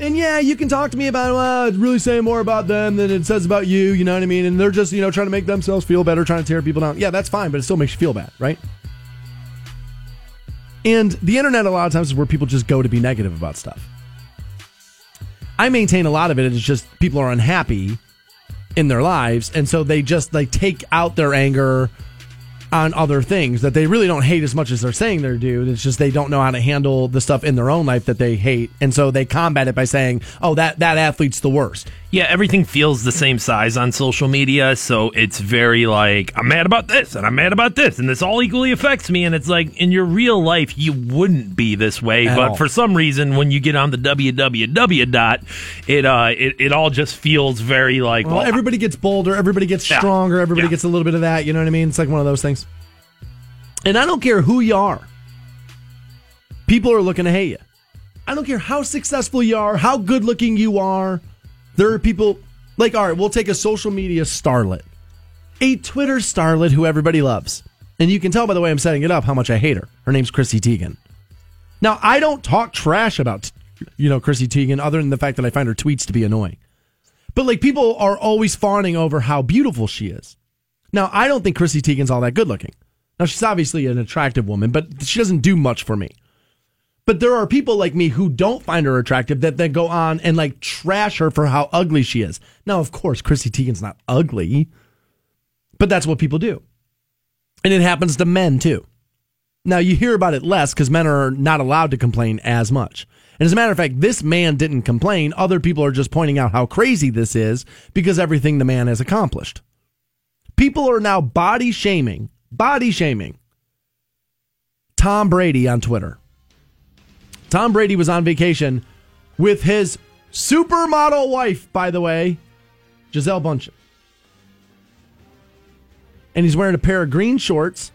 And yeah, you can talk to me about, well, it's really saying more about them than it says about you, you know what I mean? And they're just, you know, trying to make themselves feel better, trying to tear people down. Yeah, that's fine, but it still makes you feel bad, right? And the internet, a lot of times, is where people just go to be negative about stuff. I maintain a lot of it is just people are unhappy in their lives, and so they just like take out their anger on other things that they really don't hate as much as they're saying they do. It's just they don't know how to handle the stuff in their own life that they hate, and so they combat it by saying, "Oh, that that athlete's the worst." Yeah, everything feels the same size on social media, so it's very like I'm mad about this and I'm mad about this, and this all equally affects me. And it's like in your real life, you wouldn't be this way, At but all. for some reason, when you get on the www dot, it uh, it, it all just feels very like Well, well, everybody gets bolder, everybody gets Yeah. stronger, everybody Yeah. gets a little bit of that. You know what I mean? It's like one of those things. And I don't care who you are. People are looking to hate you. I don't care how successful you are, how good looking you are. There are people like, all right, we'll take a social media starlet, a Twitter starlet who everybody loves. And you can tell by the way I'm setting it up how much I hate her. Her name's Chrissy Teigen. Now, I don't talk trash about, you know, Chrissy Teigen other than the fact that I find her tweets to be annoying. But like people are always fawning over how beautiful she is. Now, I don't think Chrissy Teigen's all that good looking. Now, she's obviously an attractive woman, but she doesn't do much for me. But there are people like me who don't find her attractive that then go on and like trash her for how ugly she is. Now, of course, Chrissy Teigen's not ugly, but that's what people do. And it happens to men too. Now, you hear about it less because men are not allowed to complain as much. And as a matter of fact, this man didn't complain. Other people are just pointing out how crazy this is because everything the man has accomplished. People are now body shaming, body shaming Tom Brady on Twitter. Tom Brady was on vacation with his supermodel wife, by the way, Gisele Bündchen. And he's wearing a pair of green shorts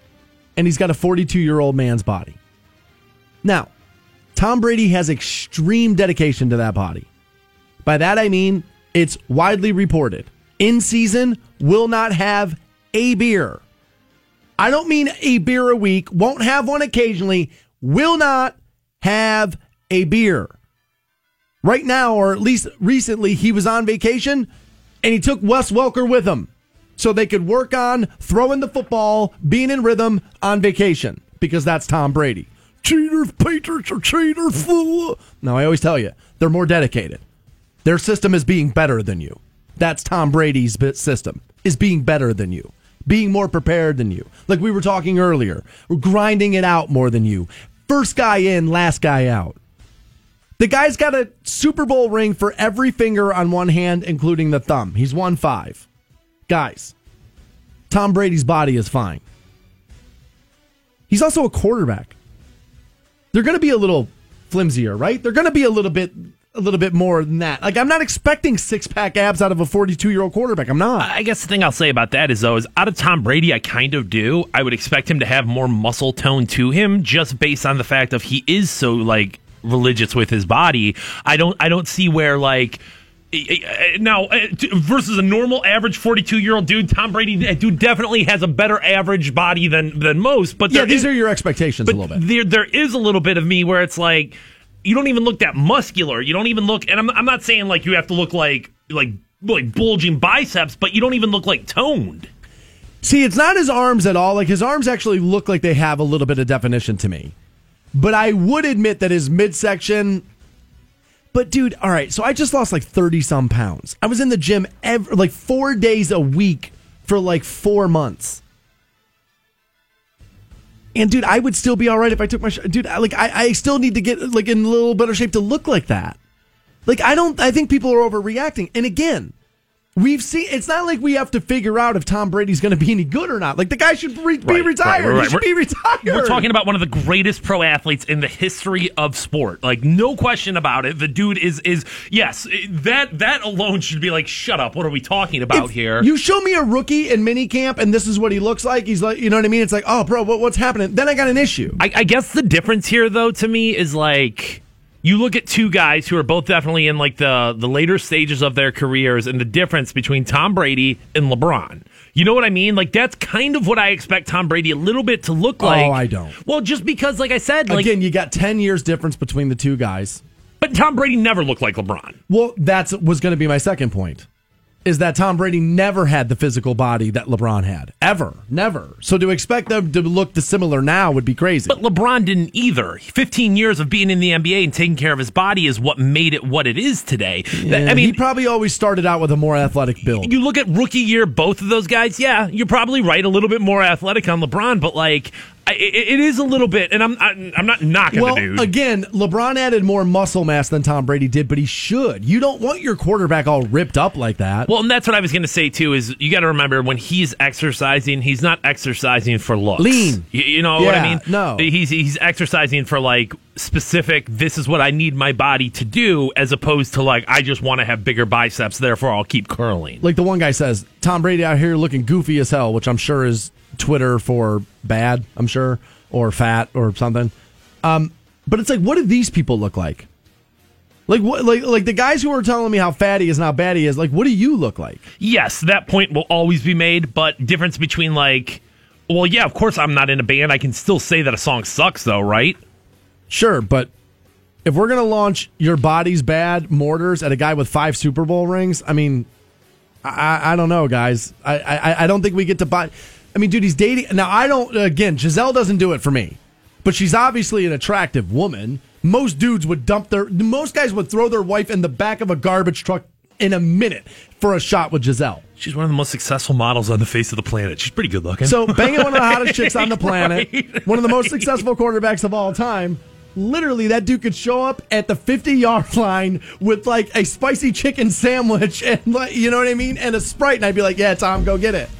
and he's got a 42 year old man's body. Now, Tom Brady has extreme dedication to that body. By that I mean it's widely reported. In season, will not have a beer. I don't mean a beer a week, won't have one occasionally, will not have a beer. Right now, or at least recently, he was on vacation and he took Wes Welker with him so they could work on throwing the football, being in rhythm on vacation because that's Tom Brady. Cheaters, Patriots are cheaters. fool. Now, I always tell you, they're more dedicated. Their system is being better than you. That's Tom Brady's system, is being better than you, being more prepared than you. Like we were talking earlier, grinding it out more than you. First guy in, last guy out. The guy's got a Super Bowl ring for every finger on one hand, including the thumb. He's won five. Guys, Tom Brady's body is fine. He's also a quarterback. They're going to be a little flimsier, right? They're going to be a little bit a little bit more than that. Like I'm not expecting six pack abs out of a 42 year old quarterback. I'm not. I guess the thing I'll say about that is though is out of Tom Brady, I kind of do. I would expect him to have more muscle tone to him, just based on the fact of he is so like religious with his body. I don't I don't see where like. Now, uh, versus a normal average 42 year old dude, Tom Brady, that dude definitely has a better average body than than most. But yeah, these is- are your expectations a little bit. There, there is a little bit of me where it's like you don't even look that muscular. You don't even look, and I'm, I'm not saying like you have to look like like like bulging biceps, but you don't even look like toned. See, it's not his arms at all. Like his arms actually look like they have a little bit of definition to me. But I would admit that his midsection. But dude, all right. So I just lost like thirty some pounds. I was in the gym every like four days a week for like four months. And dude, I would still be all right if I took my sh- dude. Like I, I still need to get like in a little better shape to look like that. Like I don't. I think people are overreacting. And again, we've seen. It's not like we have to figure out if Tom Brady's going to be any good or not. Like the guy should re- be Right, retired. right, right, He should be We're- retired. We're talking about one of the greatest pro athletes in the history of sport. Like no question about it. The dude is is yes, that that alone should be like shut up. What are we talking about If here? You show me a rookie in minicamp and this is what he looks like. He's like, you know what I mean? It's like, oh, bro, what, what's happening? Then I got an issue. I, I guess the difference here, though, to me is like you look at two guys who are both definitely in like the the later stages of their careers, and the difference between Tom Brady and LeBron. You know what I mean? Like that's kind of what I expect Tom Brady a little bit to look oh, like. oh, I don't. Well, just because, like I said, like Again, you got 10 years difference between the two guys. but Tom Brady never looked like LeBron. Well, that's was going to be my second point. Is that Tom Brady never had the physical body that LeBron had. Ever. Never. So to expect them to look dissimilar now would be crazy. But LeBron didn't either. 15 years of being in the NBA and taking care of his body is what made it what it is today. Yeah, I mean, he probably always started out with a more athletic build. you look at rookie year, both of those guys, yeah, you're probably right, a little bit more athletic on LeBron, but like, I, it, it is a little bit, and I'm I'm not knocking well, the dude. again, LeBron added more muscle mass than Tom Brady did, but he should. You don't want your quarterback all ripped up like that. Well, and that's what I was going to say too. Is you got to remember when he's exercising, he's not exercising for looks. Lean. You, you know what I mean? no. he's he's exercising for like specific. This is what I need my body to do, as opposed to like I just want to have bigger biceps, therefore I'll keep curling. Like the one guy says, Tom Brady out here looking goofy as hell, which I'm sure is Twitter for bad, I'm sure, or fat or something. Um, but it's like, what do these people look like? Like what? Like like the guys who are telling me how fat he is and how bad he is. Like, what do you look like? Yes, that point will always be made, but difference between like, well, yeah, of course I'm not in a band. I can still say that a song sucks, though, right? Sure, but if we're gonna launch your body's bad mortars at a guy with five Super Bowl rings, I mean, I, I, I don't know, guys. I, I I don't think we get to buy. I mean, dude, he's dating now. I don't. Again, Gisele doesn't do it for me, but she's obviously an attractive woman. Most dudes would dump their. Most guys would throw their wife in the back of a garbage truck in a minute for a shot with Gisele. She's one of the most successful models on the face of the planet. She's pretty good looking. So banging one of the hottest chicks on the planet, Right. one of the most successful quarterbacks of all time. Literally, that dude could show up at the 50 yard line with like a spicy chicken sandwich and like, you know what I mean? And a Sprite. And I'd be like, yeah, Tom, go get it.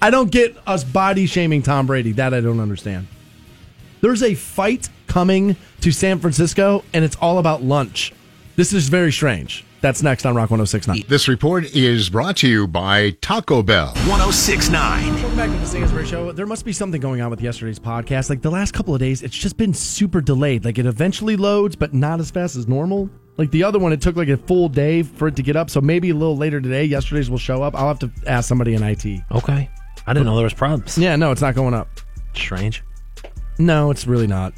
I don't get us body shaming Tom Brady. That I don't understand. There's a fight coming to San Francisco, and it's all about lunch. This is very strange. That's next on Rock 1069. This report is brought to you by Taco Bell. 1069. Welcome back to the Stansbury Show. There must be something going on with yesterday's podcast. Like the last couple of days, it's just been super delayed. Like it eventually loads, but not as fast as normal. Like the other one, it took like a full day for it to get up. So maybe a little later today, yesterday's will show up. I'll have to ask somebody in IT. Okay. I didn't know there was problems. Yeah, no, it's not going up. Strange. No, it's really not.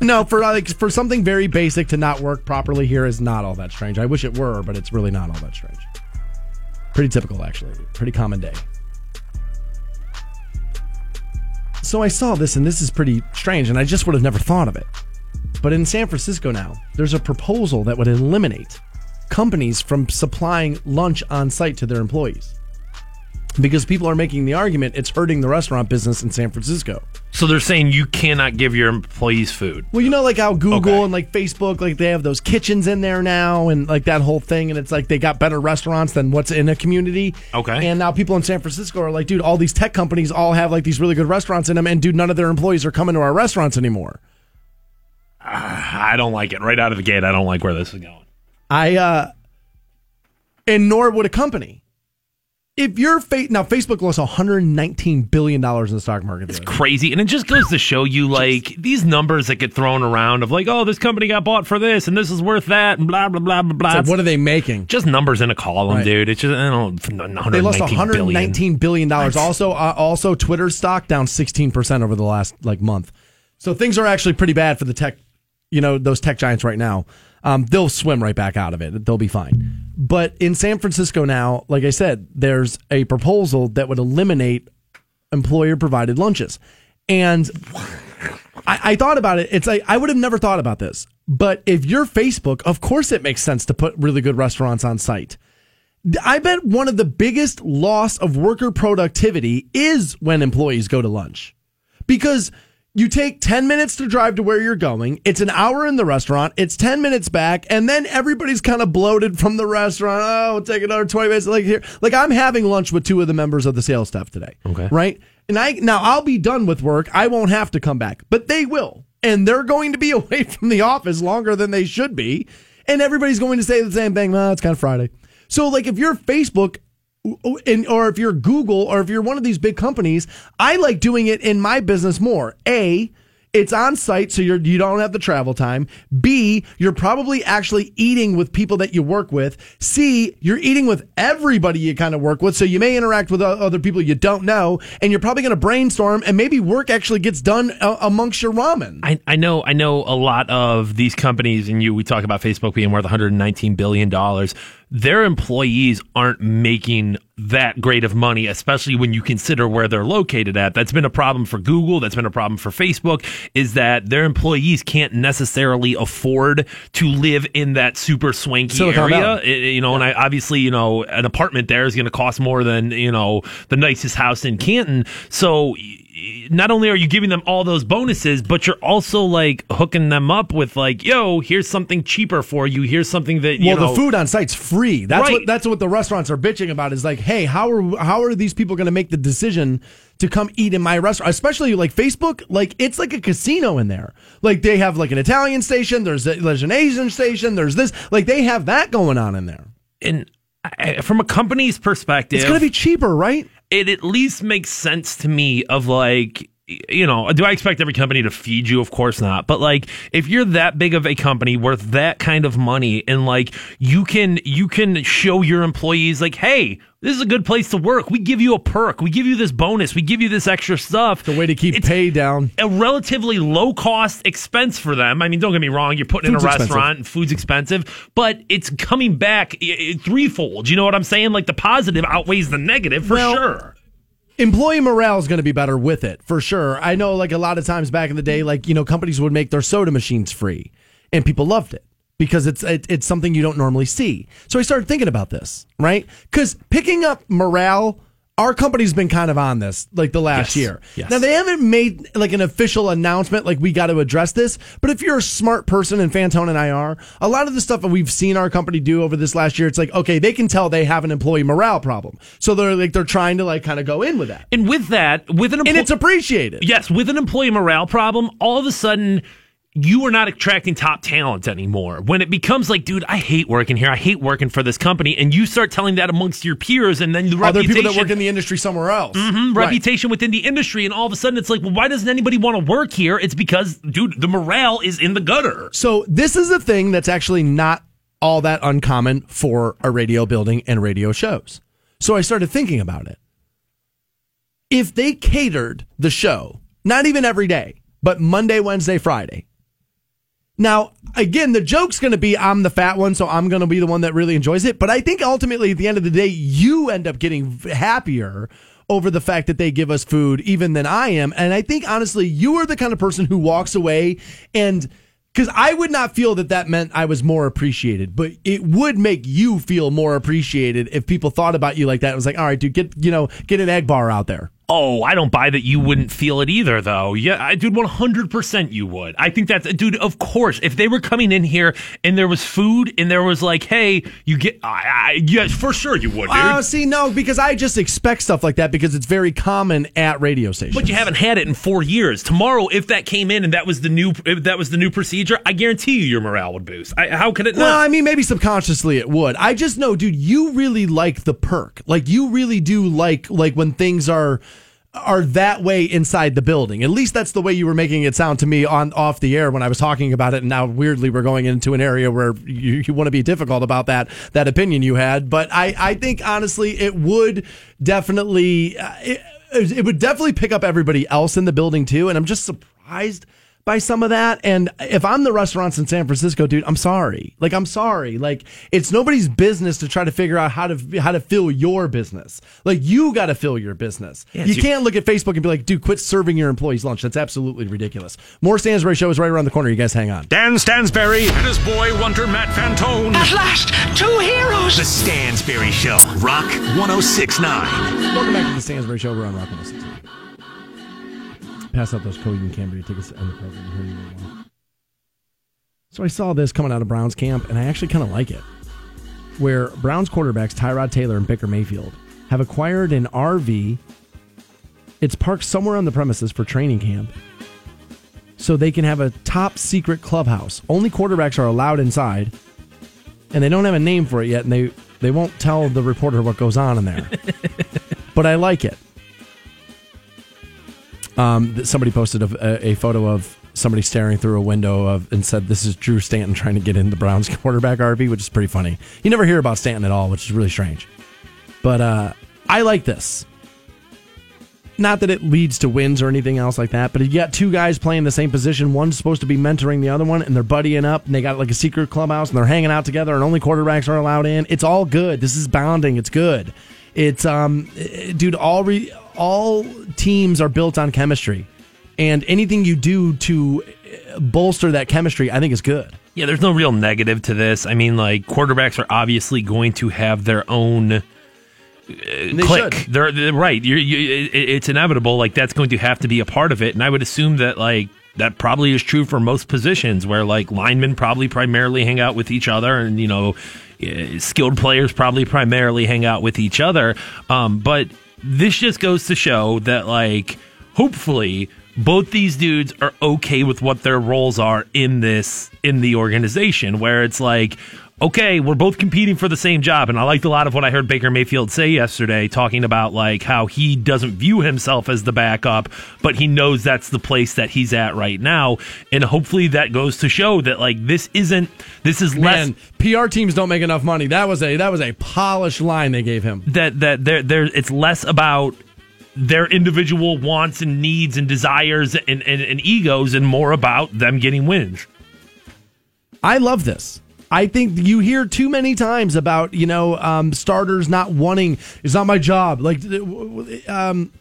no, for like for something very basic to not work properly here is not all that strange. I wish it were, but it's really not all that strange. Pretty typical, actually. Pretty common day. So I saw this, and this is pretty strange, and I just would have never thought of it. But in San Francisco now, there's a proposal that would eliminate companies from supplying lunch on site to their employees. Because people are making the argument it's hurting the restaurant business in San Francisco. So they're saying you cannot give your employees food. Well, you know, like how Google Okay. and like Facebook, like they have those kitchens in there now, and like that whole thing, and it's like they got better restaurants than what's in a community. Okay. And now people in San Francisco are like, dude, all these tech companies all have like these really good restaurants in them, and dude, none of their employees are coming to our restaurants anymore. I don't like it. Right out of the gate, I don't like where this is going. I uh, and nor would a company. If you're fa- now, Facebook lost 119 billion dollars in the stock market. It's Crazy. And it just goes to show you, like, these numbers that get thrown around of, like, oh, this company got bought for this and this is worth that and blah, blah, blah, blah, blah. Like, what are they making? Just numbers in a column, Right. dude. It's just, I don't know, They lost 119 billion. 119 billion dollars. Also, uh, also Twitter stock down 16 percent over the last like month. So things are actually pretty bad for the tech, you know, those tech giants right now. Um, they'll swim right back out of it. They'll be fine. But in San Francisco now, like I said, there's a proposal that would eliminate employer provided lunches. And I, I thought about it. It's like I would have never thought about this. But if you're Facebook, of course it makes sense to put really good restaurants on site. I bet one of the biggest loss of worker productivity is when employees go to lunch. Because you take 10 minutes to drive to where you're going. It's an hour in the restaurant. It's 10 minutes back. And then everybody's kind of bloated from the restaurant. Oh, we'll take another 20 minutes. Like here, like I'm having lunch with two of the members of the sales staff today. Okay. Right. And I, now I'll be done with work. I won't have to come back, but they will. And they're going to be away from the office longer than they should be. And everybody's going to say the same thing. Well, it's kind of Friday. So like if you're Facebook and or if you're Google or if you're one of these big companies, I like doing it in my business more. A, it's on site, so you're you don't have the travel time. B, you're probably actually eating with people that you work with. C, you're eating with everybody you kind of work with, so you may interact with other people you don't know, and you're probably going to brainstorm, and maybe work actually gets done uh, amongst your ramen. I, I know I know a lot of these companies and you we talk about Facebook being worth 119 billion dollars. Their employees aren't making that great of money, especially when you consider where they're located at. That's been a problem for Google. That's been a problem for Facebook is that their employees can't necessarily afford to live in that super swanky Silicon area. It- you know, and I obviously, you know, an apartment there is going to cost more than, you know, the nicest house in Canton. So, not only are you giving them all those bonuses, but you're also like hooking them up with like, yo, here's something cheaper for you. Here's something that you well, know. the food on site's free. That's Right. what that's what the restaurants are bitching about. Is like, hey, how are how are these people going to make the decision to come eat in my restaurant? Especially like Facebook, like it's like a casino in there. Like they have like an Italian station. There's a, there's an Asian station. There's this. Like they have that going on in there. and I- from a company's perspective, It's going to be cheaper, right? It at least makes sense to me of like you know do i expect every company to feed you of course not but like if you're that big of a company worth that kind of money and like you can you can show your employees like hey this is a good place to work we give you a perk we give you this bonus we give you this extra stuff The way to keep pay down. a relatively low cost expense for them. I mean, don't get me wrong, you're putting Food's in a expensive. restaurant and food's expensive, but it's coming back threefold. You know what I'm saying? Like the positive outweighs the negative for Well, sure. Employee morale is going to be better with it for sure. I know, like a lot of times back in the day, like you know, companies would make their soda machines free, and people loved it because it's it, it's something you don't normally see. So I started thinking about this, right? Because picking up morale. Our company's been kind of on this like the last Yes. year. Yes. Now they haven't made like an official announcement like we got to address this, but if you're a smart person and Fantone and I are, a lot of the stuff that we've seen our company do over this last year, it's like okay, they can tell they have an employee morale problem, so they're like they're trying to like kind of go in with that. And with that, with an and it's appreciated. yes, with an employee morale problem, all of a sudden you are not attracting top talent anymore. When it becomes like, dude, I hate working here. I hate working for this company, and you start telling that amongst your peers, and then the Other people that work in the industry somewhere else. Mhm, Right. reputation within the industry, and all of a sudden it's like, well, why doesn't anybody want to work here? It's because, dude, the morale is in the gutter. So this is a thing that's actually not all that uncommon for a radio building and radio shows. So I started thinking about it. If they catered the show, not even every day, but Monday, Wednesday, Friday. Now, again, the joke's going to be I'm the fat one, so I'm going to be the one that really enjoys it. But I think ultimately, at the end of the day, you end up getting happier over the fact that they give us food even than I am. And I think, honestly, you are the kind of person who walks away and because I would not feel that that meant I was more appreciated, but it would make you feel more appreciated if people thought about you like that. It was like, all right, dude, get you know, get an egg bar out there. Oh, I don't buy that you wouldn't feel it either, though. Yeah, I, dude, 100% you would. I think that's, dude, of course, if they were coming in here and there was food and there was like, hey, you get, I, I, yes, for sure you would, dude. Uh, see, no, because I just expect stuff like that because it's very common at radio stations. but you haven't had it in four years. Tomorrow, if that came in and that was the new, if that was the new procedure, I guarantee you your morale would boost. I, how could it Well. I mean, maybe subconsciously it would. I just know, dude, you really like the perk. Like you really do like like when things are are that way inside the building. At least that's the way you were making it sound to me on off the air when I was talking about it. And now weirdly we're going into an area where you, you want to be difficult about that that opinion you had. But I I think honestly it would definitely uh, it, it would definitely pick up everybody else in the building too. And I'm just surprised by some of that. And if I'm the restaurants in San Francisco, dude, I'm sorry. Like I'm sorry. Like it's nobody's business to try to figure out how to how to fill your business. Like you got to fill your business. Yeah, you it's- can't look at Facebook and be like, dude, quit serving your employees lunch. That's absolutely ridiculous. More Stansbury show is right around the corner. You guys hang on. Dan Stansbury and his boy wonder Matt Fantone. At last, two heroes. The Stansbury Show. Rock 1069. Welcome back to the Stansbury show. We're on Rock 106. Pass out those Coheed and Cambria tickets to end the program. Here. So I saw this coming out of Browns camp, and I actually kind of like it. Where Browns quarterbacks Tyrod Taylor and Baker Mayfield have acquired an RV. It's parked somewhere on the premises for training camp. So they can have a top secret clubhouse. Only quarterbacks are allowed inside. And they don't have a name for it yet, and they, they won't tell the reporter what goes on in there. but I like it. Um, somebody posted a, a, photo of somebody staring through a window of and said, "This is Drew Stanton trying to get in the Browns quarterback RV," which is pretty funny. You never hear about Stanton at all, which is really strange. But uh, I like this. not that it leads to wins or anything else like that, but you got two guys playing the same position. One's supposed to be mentoring the other one, and they're buddying up, and they got like a secret clubhouse, and they're hanging out together, and only quarterbacks are allowed in. It's all good. This is bonding. It's good. It's um, eh, dude. All re, all teams are built on chemistry, and anything you do to eh, bolster that chemistry, I think is good. Yeah, there's no real negative to this. I mean, like quarterbacks are obviously going to have their own uh, click. should. They're, they're right. You're, you, it, it's inevitable. Like that's going to have to be a part of it. And I would assume that like that probably is true for most positions, where like linemen probably primarily hang out with each other, and you know, eh, skilled players probably primarily hang out with each other. Um, but this just goes to show that like hopefully both these dudes are okay with what their roles are in this in the organization where it's like okay we're both competing for the same job and i liked a lot of what i heard baker mayfield say yesterday talking about like how he doesn't view himself as the backup but he knows that's the place that he's at right now and hopefully that goes to show that like this isn't this is less Man, PR teams don't make enough money. That was a that was a polished line they gave him. that that there there it's less about their individual wants and needs and desires and, and, and egos and more about them getting wins. I love this. I think you hear too many times about you know um, starters not wanting. It's not my job. Like, um,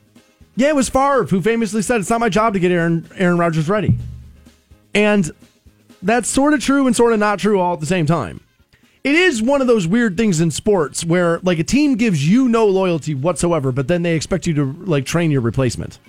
yeah, it was Favre who famously said it's not my job to get Aaron Aaron Rodgers ready, and that's sort of true and sort of not true all at the same time. It is one of those weird things in sports where like a team gives you no loyalty whatsoever, but then they expect you to like train your replacement.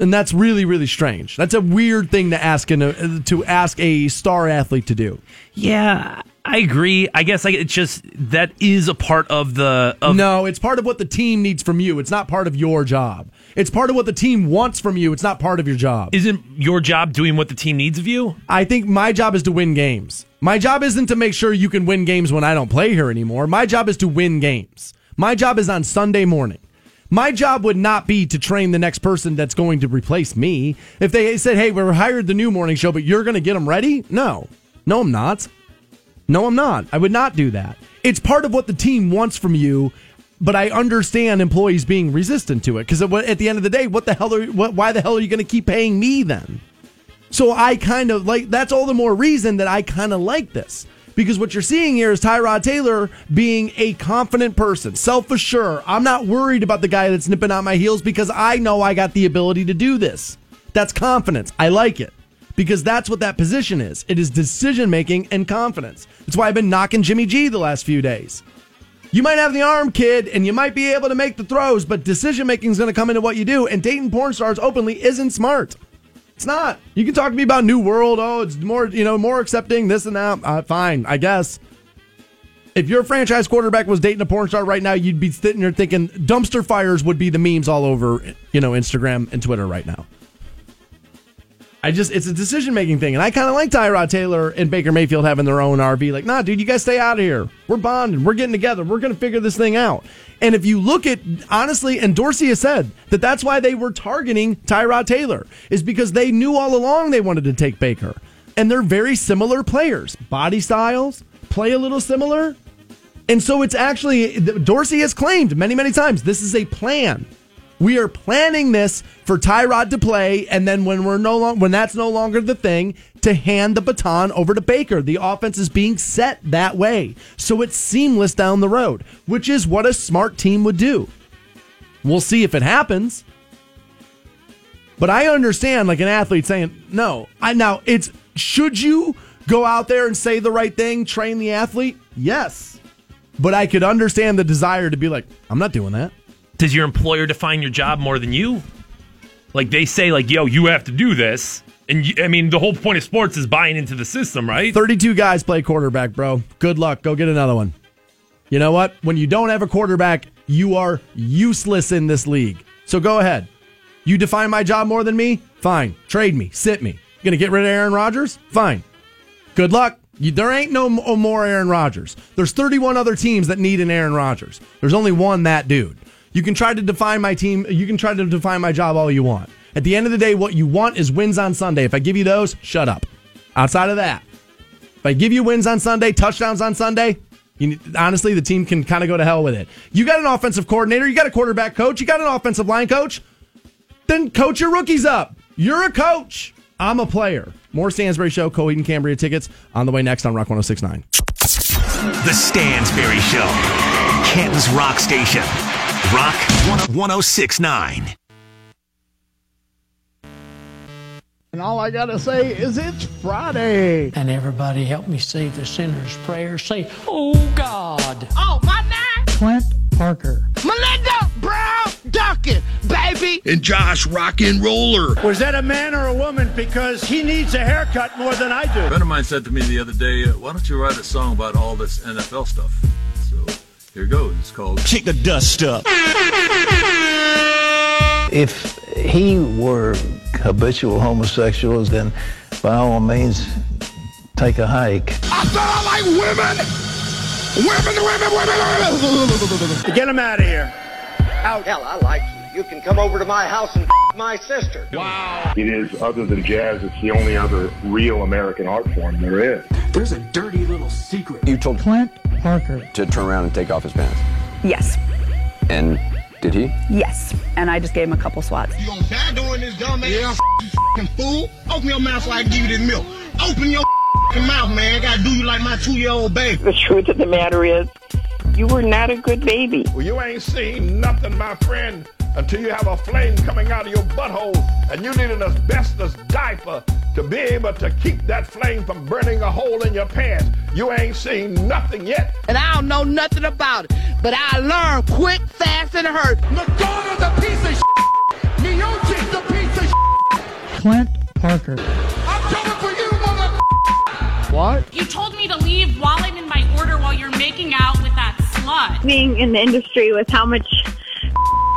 And that's really, really strange. That's a weird thing to ask in a, to ask a star athlete to do. Yeah, I agree. I guess like it's just that is a part of the of no, it's part of what the team needs from you. It's not part of your job. It's part of what the team wants from you. It's not part of your job. Isn't your job doing what the team needs of you? I think my job is to win games. My job isn't to make sure you can win games when I don't play here anymore. My job is to win games. My job is on Sunday morning. My job would not be to train the next person that's going to replace me. If they said, hey, we're hired the new morning show, but you're going to get them ready? No. No, I'm not. No, I'm not. I would not do that. It's part of what the team wants from you, but I understand employees being resistant to it because at the end of the day, what the hell are what, why the hell are you going to keep paying me then? So I kind of like that's all the more reason that I kind of like this. Because what you're seeing here is Tyrod Taylor being a confident person, self assured. I'm not worried about the guy that's nipping on my heels because I know I got the ability to do this. That's confidence. I like it because that's what that position is. It is decision making and confidence. That's why I've been knocking Jimmy G the last few days. You might have the arm, kid, and you might be able to make the throws, but decision making is going to come into what you do. And Dayton porn stars openly isn't smart. It's not. You can talk to me about New World. Oh, it's more, you know, more accepting this and that. Uh, fine, I guess. If your franchise quarterback was dating a porn star right now, you'd be sitting there thinking dumpster fires would be the memes all over, you know, Instagram and Twitter right now. I just, it's a decision making thing. And I kind of like Tyrod Taylor and Baker Mayfield having their own RV. Like, nah, dude, you guys stay out of here. We're bonding. We're getting together. We're to figure this thing out. And if you look at, honestly, and Dorsey has said that that's why they were targeting Tyrod Taylor, is because they knew all along they wanted to take Baker. And they're very similar players, body styles, play a little similar. And so it's actually, Dorsey has claimed many, many times this is a plan. We are planning this for Tyrod to play, and then when we're no long, when that's no longer the thing, to hand the baton over to Baker. The offense is being set that way, so it's seamless down the road, which is what a smart team would do. We'll see if it happens, but I understand, like an athlete saying, "No, I now it's should you go out there and say the right thing, train the athlete? Yes, but I could understand the desire to be like, I'm not doing that." Does your employer define your job more than you? Like they say, like, yo, you have to do this. And you, I mean, the whole point of sports is buying into the system, right? 32 guys play quarterback, bro. Good luck. Go get another one. You know what? When you don't have a quarterback, you are useless in this league. So go ahead. You define my job more than me? Fine. Trade me. Sit me. Gonna get rid of Aaron Rodgers? Fine. Good luck. You, there ain't no oh, more Aaron Rodgers. There's 31 other teams that need an Aaron Rodgers. There's only one that dude. You can try to define my team. You can try to define my job all you want. At the end of the day, what you want is wins on Sunday. If I give you those, shut up. Outside of that, if I give you wins on Sunday, touchdowns on Sunday, you, honestly, the team can kind of go to hell with it. You got an offensive coordinator, you got a quarterback coach, you got an offensive line coach. then coach your rookies up. You're a coach. I'm a player. More Stansbury Show, Coheed and Cambria tickets on the way next on Rock 1069. The Stansbury Show, Canton's Rock Station. Rock 1069. And all I gotta say is it's Friday. And everybody help me say the sinner's prayer. Say, Oh God. Oh, my name? Clint Parker. Melinda Brown Duncan, baby. And Josh Rock and Roller. Was that a man or a woman? Because he needs a haircut more than I do. A friend of mine said to me the other day, "Why don't you write a song about all this NFL stuff?" So here goes. It's called "Kick the Dust Up." If he were habitual homosexuals, then by all means, take a hike. I said I like women. Women, women, women, women. Get him out of here. Out. Hell, I like you. You can come over to my house and my sister. Wow. It is, other than jazz, it's the only other real American art form there is. There's a dirty little secret. You told Clint Parker to turn around and take off his pants. Yes. And did he? Yes. And I just gave him a couple swats. You gonna die doing this, dumbass yeah. You f***ing fool? Open your mouth so I can give you this milk. Open your f***ing mouth, man. I gotta do you like my two-year-old baby. The truth of the matter is, you were not a good baby. Well, you ain't seen nothing, my friend, until you have a flame coming out of your butthole and you need an asbestos diaper to be able to keep that flame from burning a hole in your pants. You ain't seen nothing yet. And I don't know nothing about it, but I learned quick, fast, and hurt. Madonna's a piece of shit. Miocic's a piece of shit. Clint Parker. I'm coming for you, mother. What? You told me to leave while I'm in my order while you're making out with that slut. Being in the industry with how much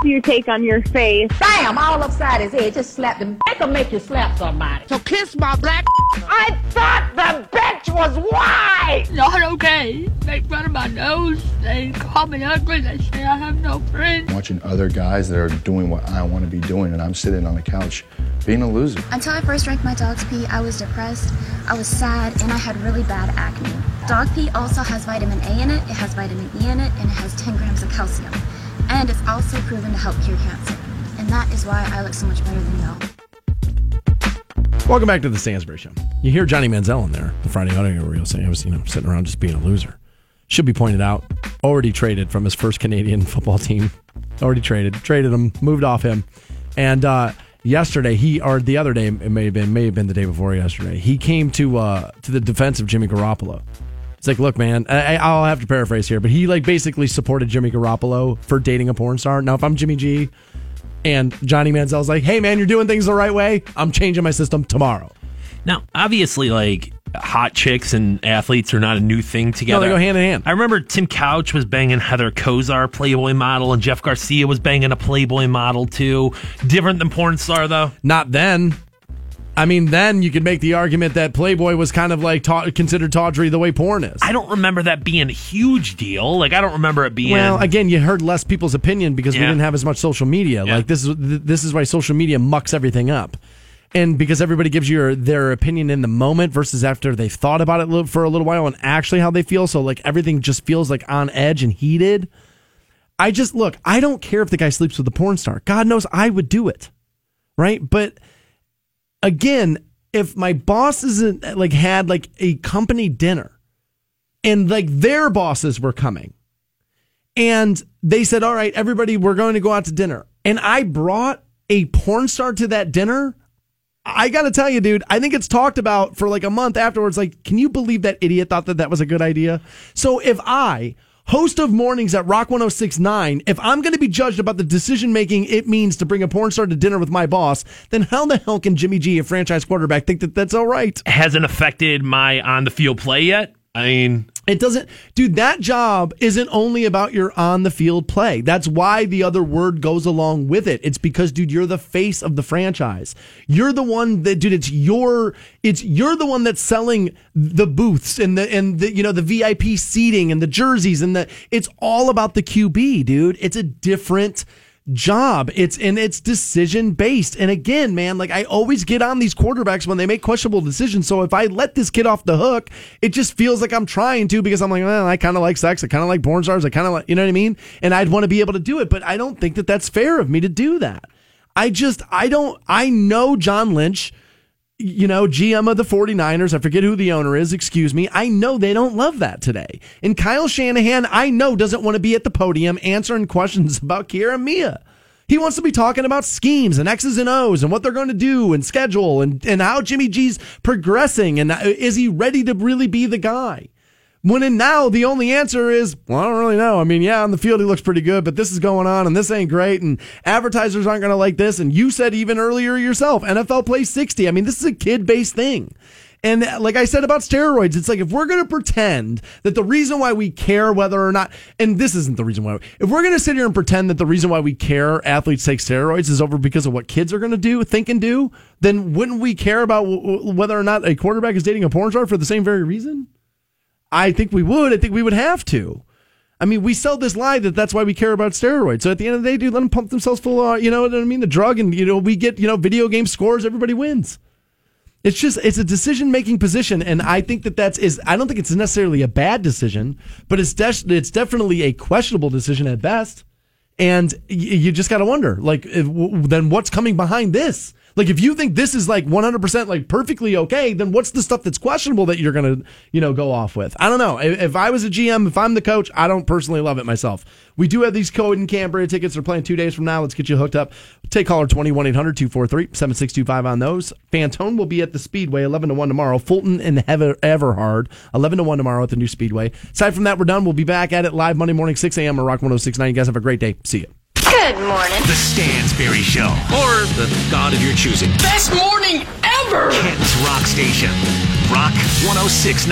you take on your face. Bam! All upside his head. Just slap him. Make him make you slap somebody. So kiss my black. I thought the bitch was white. Not okay. Make fun of my nose. They call me ugly. They say I have no friends. Watching other guys that are doing what I want to be doing, and I'm sitting on the couch being a loser. Until I first drank my dog's pee, I was depressed, I was sad, and I had really bad acne. Dog pee also has vitamin A in it, it has vitamin E in it, and it has 10 grams of calcium. And it's also proven to help cure cancer. And that is why I look so much better than y'all. Welcome back to the Stansbury Show. You hear Johnny Manziel in there, the Friday audio reel saying I was, you know, sitting around just being a loser. Should be pointed out, already traded from his first Canadian football team. Already traded, traded him, moved off him, and uh, yesterday he or the other day it may have been may have been the day before yesterday he came to uh, to the defense of Jimmy Garoppolo. It's like, look, man, I, I'll have to paraphrase here, but he like basically supported Jimmy Garoppolo for dating a porn star. Now, if I'm Jimmy G, and Johnny Manziel's like, hey, man, you're doing things the right way. I'm changing my system tomorrow. Now, obviously, like hot chicks and athletes are not a new thing together. No, they go hand in hand. I remember Tim Couch was banging Heather Kozar, Playboy model, and Jeff Garcia was banging a Playboy model too. Different than porn star, though. Not then. I mean, then you could make the argument that Playboy was kind of like ta- considered tawdry the way porn is. I don't remember that being a huge deal. Like I don't remember it being. Well, again, you heard less people's opinion because we didn't have as much social media. Yeah. Like this is this is why social media mucks everything up. And because everybody gives you their opinion in the moment versus after they've thought about it for a little while and actually how they feel. So like everything just feels like on edge and heated. I just look, I don't care if the guy sleeps with a porn star. God knows I would do it. Right? But again, if my boss isn't like had like a company dinner and like their bosses were coming and they said, All right, everybody, we're going to go out to dinner. And I brought a porn star to that dinner. I got to tell you, dude, I think it's talked about for like a month afterwards. Like, can you believe that idiot thought that that was a good idea? So if I, host of mornings at Rock 1069, if I'm going to be judged about the decision making it means to bring a porn star to dinner with my boss, then how the hell can Jimmy G, a franchise quarterback, think that that's all right? hasn't affected my on the field play yet. I mean, It doesn't, dude, that job isn't only about your on the field play. That's why the other word goes along with it. It's because, dude, you're the face of the franchise. You're the one that, dude, it's your, it's, you're the one that's selling the booths and the, and the, you know, the VIP seating and the jerseys and the, it's all about the QB, dude. It's a different, job. It's and it's decision based. And again, man, like I always get on these quarterbacks when they make questionable decisions. So if I let this kid off the hook, it just feels like I'm trying to because I'm like, well, I kind of like sex. I kind of like porn stars. I kind of like, you know what I mean? And I'd want to be able to do it, but I don't think that that's fair of me to do that. I just, I don't, I know John Lynch, you know, GM of the 49ers. I forget who the owner is. Excuse me. I know they don't love that today. And Kyle Shanahan, I know, doesn't want to be at the podium answering questions about Kiara Mia. He wants to be talking about schemes and X's and O's and what they're going to do and schedule and, and how Jimmy G's progressing and uh, is he ready to really be the guy? When in now the only answer is, well, I don't really know. I mean, yeah, on the field he looks pretty good, but this is going on and this ain't great and advertisers aren't going to like this. And you said even earlier yourself, NFL plays 60. I mean, this is a kid based thing. And uh, like I said about steroids, it's like if we're going to pretend that the reason why we care whether or not, and this isn't the reason why, if we're going to sit here and pretend that the reason why we care athletes take steroids is over because of what kids are going to do, think and do, then wouldn't we care about whether or not a quarterback is dating a porn star for the same very reason? I think we would. I think we would have to. I mean, we sell this lie that that's why we care about steroids. So at the end of the day, dude, let them pump themselves full of, you know what I mean? The drug and, you know, we get, you know, video game scores, everybody wins. It's just, it's a decision making position. And I think that that's, is, I don't think it's necessarily a bad decision, but it's, de- it's definitely a questionable decision at best. And y- you just got to wonder, like, if, w- then what's coming behind this? Like, if you think this is like 100% like perfectly okay, then what's the stuff that's questionable that you're going to, you know, go off with? I don't know. If, if, I was a GM, if I'm the coach, I don't personally love it myself. We do have these Coheed and Cambria tickets. They're playing two days from now. Let's get you hooked up. Take caller 21 800 243 7625 on those. Fantone will be at the Speedway 11 to 1 tomorrow. Fulton and Ever, Everhard 11 to 1 tomorrow at the new Speedway. Aside from that, we're done. We'll be back at it live Monday morning, 6 a.m. on Rock 1069. You guys have a great day. See you. Good morning. The Stansbury Show. Or the God of your choosing. Best morning ever! Kent's Rock Station. Rock 1069.